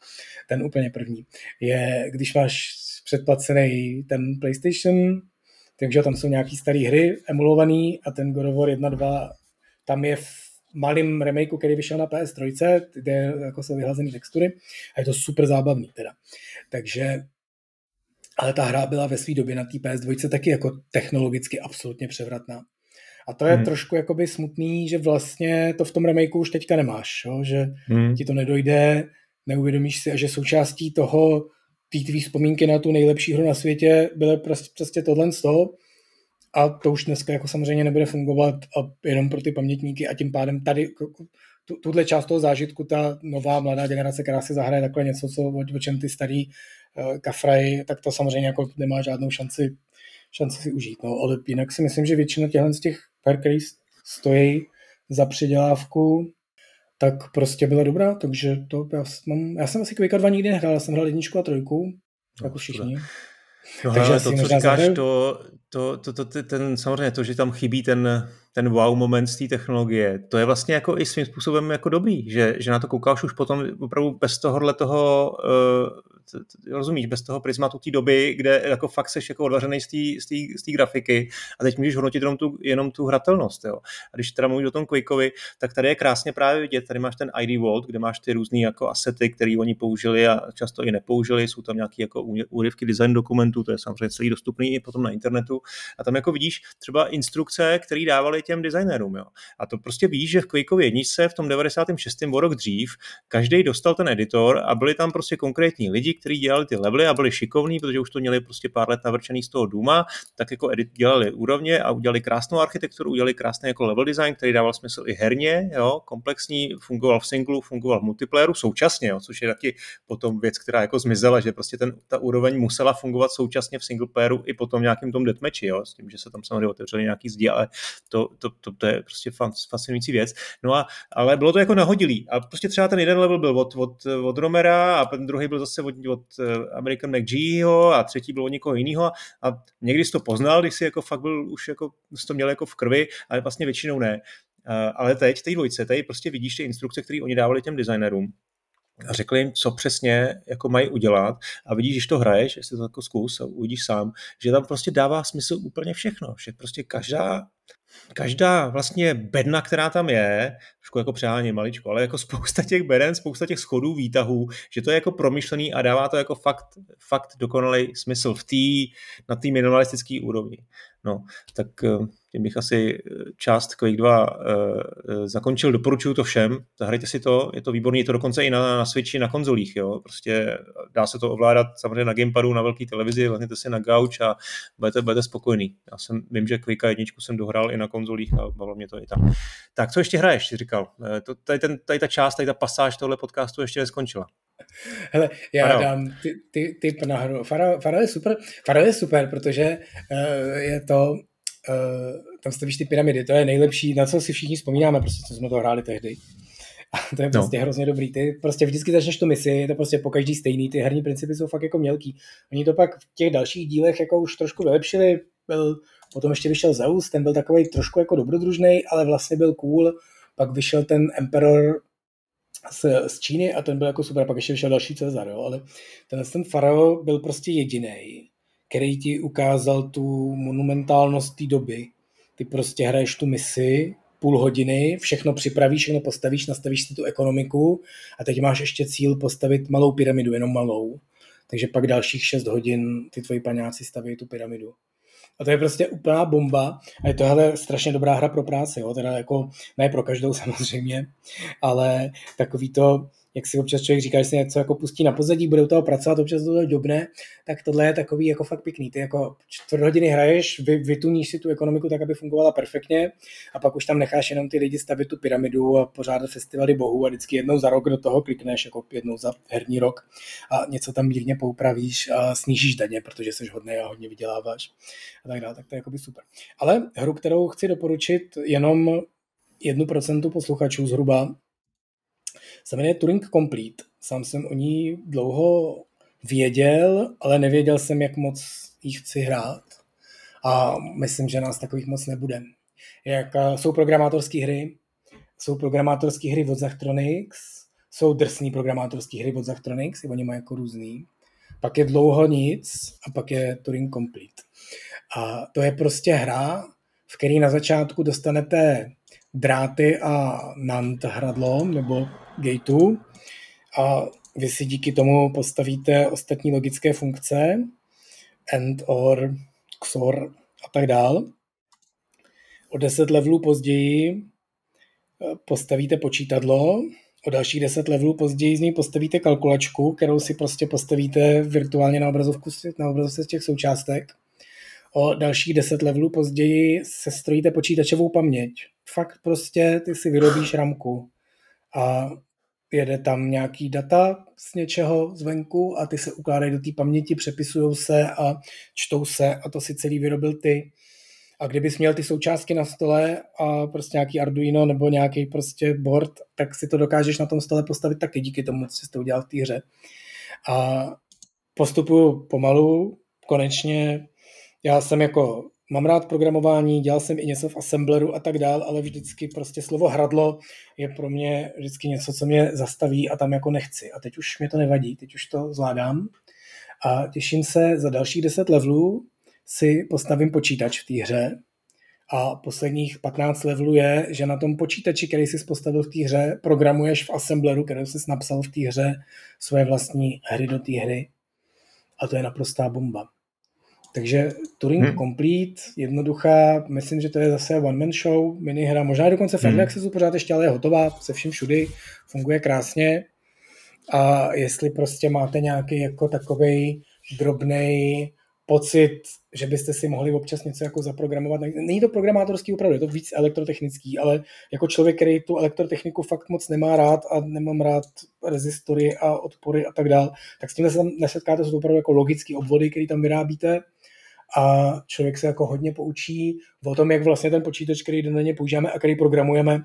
ten úplně první, je, když máš předplacený ten PlayStation, takže tam jsou nějaký staré hry emulovaný a ten God of War 1, 2, tam je v malým remakeu, který vyšel na PS3, kde jako jsou vyhlazené textury a je to super zábavný teda. Takže ale ta hra byla ve své době na té PS2 taky jako technologicky absolutně převratná. A to je hmm. trošku jakoby smutný, že vlastně to v tom remakeu už teďka nemáš, jo? že hmm. ti to nedojde, neuvědomíš si, a že součástí toho, té tvý vzpomínky na tu nejlepší hru na světě byly prostě, prostě tohle z toho, a to už dneska jako samozřejmě nebude fungovat a jenom pro ty pamětníky a tím pádem tady tu, tuhle část toho zážitku ta nová mladá generace, která si zahraje takhle něco, co, o, o čem ty starý kafraj, tak to samozřejmě jako nemá žádnou šanci, šanci si užít. No, ale jinak si myslím, že většina těchto z těch her, stojí za předělávku, tak prostě byla dobrá, takže to já, mám, já jsem asi Quake 2 nikdy nehrál, já jsem hrál jedničku a trojku, no, jako všichni. No, Takže hele, to, co říkáš, to, to, to, to, ten, samozřejmě to, že tam chybí ten, ten wow moment z té technologie, to je vlastně jako i svým způsobem jako dobrý, že, že na to koukáš už potom opravdu bez tohohle toho, uh, rozumíš, bez toho prismatu té doby, kde jako fakt seš jako odvařený z té grafiky a teď můžeš hodnotit jenom tu, jenom tu hratelnost. Jo. A když teda mluvíš o tom Quakeovi, tak tady je krásně právě vidět, tady máš ten ID Vault, kde máš ty různé jako asety, které oni použili a často i nepoužili, jsou tam nějaké jako úryvky design dokumentů, to je samozřejmě celý dostupný i potom na internetu a tam jako vidíš třeba instrukce, které dávali těm designérům. Jo. A to prostě víš, že v Quakeově jedničce v tom 96. o rok dřív každý dostal ten editor a byli tam prostě konkrétní lidi, kteří dělali ty levely a byli šikovní, protože už to měli prostě pár let navrčený z toho Duma, tak jako edit dělali úrovně a udělali krásnou architekturu, udělali krásný jako level design, který dával smysl i herně, jo, komplexní, fungoval v singlu, fungoval v multiplayeru současně, jo, což je taky potom věc, která jako zmizela, že prostě ten, ta úroveň musela fungovat současně v single playeru i potom nějakým tom deathmatchi, jo, s tím, že se tam samozřejmě otevřeli nějaký zdi, ale to, to, to, to je prostě fascinující věc. No a, ale bylo to jako nahodilý a prostě třeba ten jeden level byl od, od, od Romera a ten druhý byl zase od, od eh, American McGeeho a třetí byl od někoho jiného. A někdy jsi to poznal, když jsi jako fakt byl už jako, jsi to měl jako v krvi, ale vlastně většinou ne. Ale teď, té dvojce, tady prostě vidíš ty instrukce, které oni dávali těm designerům a řekli jim, co přesně jako mají udělat. A vidíš, když to hraješ, jestli to jako zkus a uvidíš sám, že tam prostě dává smysl úplně všechno, že prostě každá každá vlastně bedna, která tam je, trošku jako přeháním maličko, ale jako spousta těch beren, spousta těch schodů, výtahů, že to je jako promyšlený a dává to jako fakt, fakt dokonalý smysl v tý, na té minimalistické úrovni. No, tak eh, tím bych asi eh, část Quake 2 uh, zakončil. Doporučuju to všem, zahrajte si to, je to výborný, je to dokonce i na, na Switchi, na konzolích, jo. Prostě dá se to ovládat samozřejmě na gamepadu, na velké televizi, vezměte si na gauč a budete, budete spokojný. Já jsem, vím, že Quake jedničku jsem dohrál i na konzolích a bavilo mě to i tam. Tak co ještě hraješ, jsi říkal? To, tady, ten, tady ta část, tady ta pasáž tohle podcastu ještě neskončila. Hele, já Faro. dám ty, ty, typ na hru. Faro, Faro je super, Faro je super, protože uh, je to, uh, tam stavíš ty pyramidy, to je nejlepší, na co si všichni vzpomínáme, prostě co jsme to hráli tehdy. A to je no. prostě no. hrozně dobrý. Ty prostě vždycky začneš tu misi, je to prostě po každý stejný, ty herní principy jsou fakt jako mělký. Oni to pak v těch dalších dílech jako už trošku vylepšili, byl, potom ještě vyšel Zeus, ten byl takový trošku jako dobrodružný, ale vlastně byl cool. Pak vyšel ten Emperor z, z Číny a ten byl jako super, pak ještě vyšel další Cezar, jo, ale ten, ten Farao byl prostě jediný, který ti ukázal tu monumentálnost té doby. Ty prostě hraješ tu misi, půl hodiny, všechno připravíš, všechno postavíš, nastavíš si tu ekonomiku a teď máš ještě cíl postavit malou pyramidu, jenom malou. Takže pak dalších 6 hodin ty tvoji paňáci staví tu pyramidu. A to je prostě úplná bomba a je to hele, strašně dobrá hra pro práci, jo? teda jako ne pro každou samozřejmě, ale takový to, jak si občas člověk říká, že si něco jako pustí na pozadí, bude u toho pracovat, občas to dobne, tak tohle je takový jako fakt pěkný. Ty jako čtvrt hodiny hraješ, vy, vytuníš si tu ekonomiku tak, aby fungovala perfektně a pak už tam necháš jenom ty lidi stavit tu pyramidu a pořádat festivaly bohů a vždycky jednou za rok do toho klikneš, jako jednou za herní rok a něco tam mírně poupravíš a snížíš daně, protože jsi hodný a hodně vyděláváš a tak dále, tak to je jako super. Ale hru, kterou chci doporučit jenom jednu procentu posluchačů zhruba, se jmenuje Turing Complete. Sám jsem o ní dlouho věděl, ale nevěděl jsem, jak moc jí chci hrát. A myslím, že nás takových moc nebude. Jak, jsou programátorské hry, jsou programátorské hry od Zachtronics, jsou drsný programátorské hry od Zachtronics, i oni mají jako různý. Pak je dlouho nic a pak je Turing Complete. A to je prostě hra, v který na začátku dostanete dráty a NAND hradlo nebo gateu a vy si díky tomu postavíte ostatní logické funkce, AND, OR, XOR a tak dál. O 10 levelů později eh, postavíte počítadlo, o dalších 10 levelů později z ní postavíte kalkulačku, kterou si prostě postavíte virtuálně na obrazovku, na obrazovce z těch součástek. O dalších 10 levelů později se strojíte počítačovou paměť. Fakt prostě ty si vyrobíš ramku a jede tam nějaký data z něčeho zvenku a ty se ukládají do té paměti, přepisují se a čtou se a to si celý vyrobil ty. A kdybys měl ty součástky na stole a prostě nějaký Arduino nebo nějaký prostě board, tak si to dokážeš na tom stole postavit taky díky tomu, co jsi to udělal v té hře. A postupuju pomalu, konečně já jsem jako mám rád programování, dělal jsem i něco v Assembleru a tak dál, ale vždycky prostě slovo hradlo je pro mě vždycky něco, co mě zastaví a tam jako nechci. A teď už mě to nevadí, teď už to zvládám a těším se za dalších 10 levelů si postavím počítač v té hře a posledních 15 levelů je, že na tom počítači, který jsi postavil v té hře, programuješ v Assembleru, který jsi napsal v té hře svoje vlastní hry do té hry. A to je naprostá bomba. Takže Turing hmm. Complete, jednoduchá, myslím, že to je zase one man show, minihra, možná dokonce v hmm. Accessu pořád ještě, ale je hotová, se vším všudy, funguje krásně. A jestli prostě máte nějaký jako takový drobný pocit, že byste si mohli občas něco jako zaprogramovat. Není to programátorský opravdu, je to víc elektrotechnický, ale jako člověk, který tu elektrotechniku fakt moc nemá rád a nemám rád rezistory a odpory a tak dál, tak s tím se nesetkáte, jsou to opravdu jako logické obvody, které tam vyrábíte a člověk se jako hodně poučí o tom, jak vlastně ten počítač, který denně používáme a který programujeme,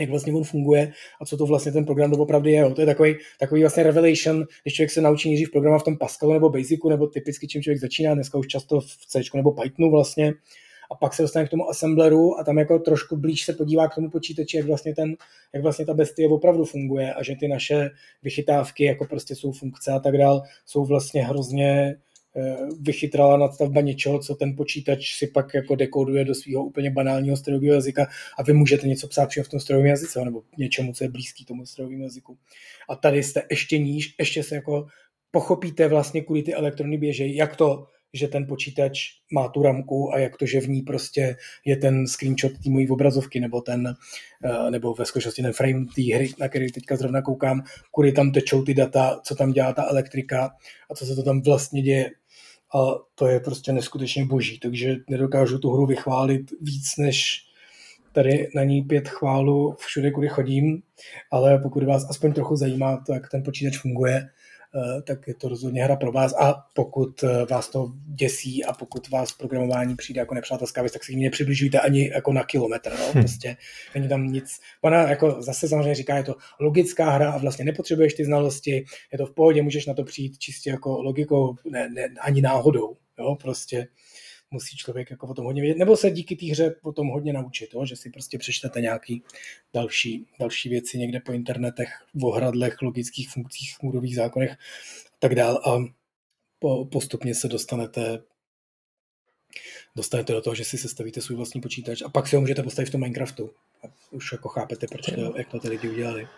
jak vlastně on funguje a co to vlastně ten program doopravdy je. To je takový, takový vlastně revelation, když člověk se naučí nejdřív programovat v tom Pascalu nebo Basicu, nebo typicky čím člověk začíná, dneska už často v C nebo Pythonu vlastně, a pak se dostane k tomu assembleru a tam jako trošku blíž se podívá k tomu počítači, jak vlastně, ten, jak vlastně ta bestie opravdu funguje a že ty naše vychytávky jako prostě jsou funkce a tak dál, jsou vlastně hrozně vychytrala nadstavba něčeho, co ten počítač si pak jako dekoduje do svého úplně banálního strojového jazyka a vy můžete něco psát přímo v tom strojovém jazyce nebo něčemu, co je blízký tomu strojovému jazyku. A tady jste ještě níž, ještě se jako pochopíte vlastně, kudy ty elektrony běžejí, jak to že ten počítač má tu ramku a jak to, že v ní prostě je ten screenshot té mojí obrazovky nebo ten, eh, nebo ve skutečnosti ten frame té hry, na který teďka zrovna koukám, kudy tam tečou ty data, co tam dělá ta elektrika a co se to tam vlastně děje. A to je prostě neskutečně boží, takže nedokážu tu hru vychválit víc než tady na ní pět chválu všude, kudy chodím, ale pokud vás aspoň trochu zajímá to, jak ten počítač funguje, tak je to rozhodně hra pro vás a pokud eh, vás to děsí a pokud vás programování přijde jako nepřátelská věc, tak si ji nepřibližujte ani jako na kilometr. No? Prostě není tam nic. Ona jako zase samozřejmě říká, je to logická hra a vlastně nepotřebuješ ty znalosti, je to v pohodě, můžeš na to přijít čistě jako logikou, ne, ne ani náhodou. Jo? Prostě musí člověk jako o tom hodně vědět, nebo se díky té hře o tom hodně naučit, jo? že si prostě přečtete nějaký další, další věci někde po internetech, o hradlech, logických funkcích, můrových zákonech a tak dál a po, postupně se dostanete dostanete do toho, že si sestavíte svůj vlastní počítač a pak si ho můžete postavit v tom Minecraftu. A už jako chápete, proč to, jak to ty lidi udělali.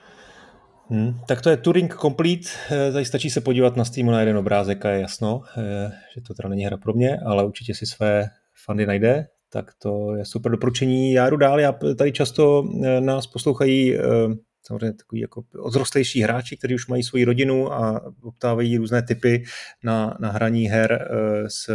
Hmm, tak to je Turing Complete, eh, tady stačí se podívat na Steamu na jeden obrázek a je jasno, eh, že to teda není hra pro mě, ale určitě si své fandy najde, tak to je super doporučení. Já jdu dál, já tady často eh, nás poslouchají samozřejmě takový jako odrostlejší hráči, kteří už mají svoji rodinu a optávají různé typy na, na hraní her s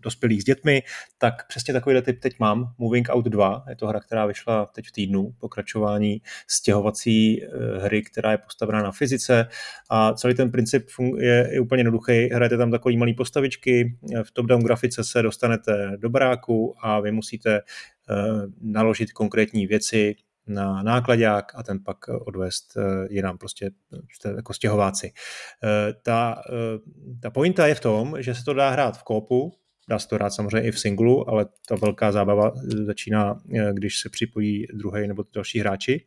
dospělých s dětmi, tak přesně takový typ teď mám. Moving Out 2, je to hra, která vyšla teď v týdnu, pokračování stěhovací eh, hry, která je postavená na fyzice a celý ten princip je, je úplně jednoduchý. Hrajete tam takový malý postavičky, v top-down grafice se dostanete do baráku a vy musíte uh, naložit konkrétní věci, na nákladák a ten pak odvést eh, jinam, prostě jako stěhováci. Ta, ta pointa je v tom, že se to dá hrát v kópu, Dá se to hrát samozřejmě i v singlu, ale ta velká zábava začíná, eh, když se připojí druhý nebo další hráči.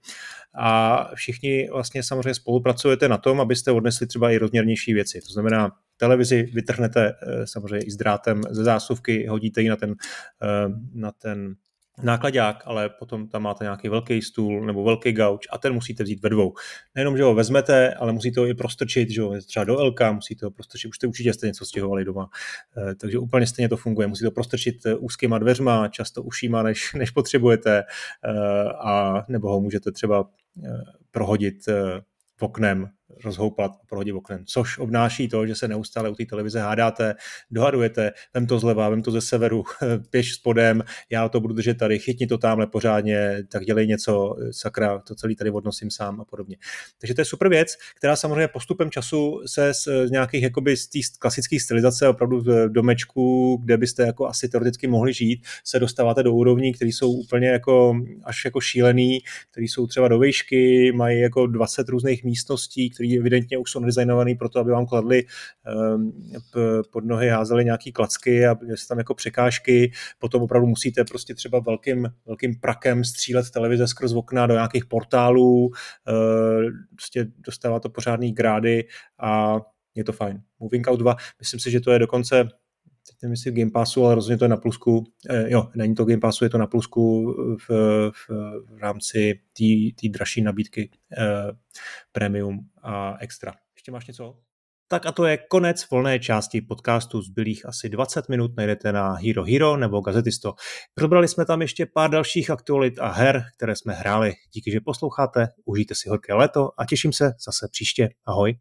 A všichni vlastně samozřejmě spolupracujete na tom, abyste odnesli třeba i rozměrnější věci. To znamená, televizi vytrhnete eh, samozřejmě i s drátem ze zásuvky, hodíte ji na ten, eh, na ten nákladák, ale potom tam máte nějaký velký stůl nebo velký gauč a ten musíte vzít ve dvou. Nejenom, že ho vezmete, ale musíte ho i prostrčit, že ho třeba do LK, musíte ho prostrčit, už jste určitě jste něco stěhovali doma, eh, takže úplně stejně to funguje. Musíte ho prostrčit eh, úzkýma dveřma, často ušíma, než, než potřebujete eh, a nebo ho můžete třeba prohodit oknem rozhoupat a prohodit oknem, což obnáší to, že se neustále u té televize hádáte, dohadujete, vem to zleva, vem to ze severu, běž spodem, já to budu držet tady, chytni to tamhle pořádně, tak dělej něco, sakra, to celý tady odnosím sám a podobně. Takže to je super věc, která samozřejmě postupem času se z nějakých jakoby z té klasické stylizace opravdu v domečku, kde byste jako asi teoreticky mohli žít, se dostáváte do úrovní, které jsou úplně jako až jako šílený, které jsou třeba do výšky, mají jako 20 různých místností, který evidentně už jsou nadizajnovaný pro to, aby vám kladli ehm, pod nohy, házeli nějaký klacky a jsou tam jako překážky. Potom opravdu musíte prostě třeba velkým, velkým prakem střílet televize skrz okna do nějakých portálů, ehm, prostě dostává to pořádný grády a je to fajn. Moving Out 2, myslím si, že to je dokonce teď nevím, jestli v Game Passu, ale rozhodně to je na plusku. Eh, jo, není to Game Passu, je to na plusku v, v, v rámci té dražší nabídky eh, Premium a Extra. Ještě máš něco? Tak a to je konec volné části podcastu. Zbylých asi 20 minut najdete na Hero Hero nebo Gazetisto. Probrali jsme tam ještě pár dalších aktualit a her, které jsme hráli. Díky, že posloucháte, užijte si horké léto a těším se zase příště. Ahoj.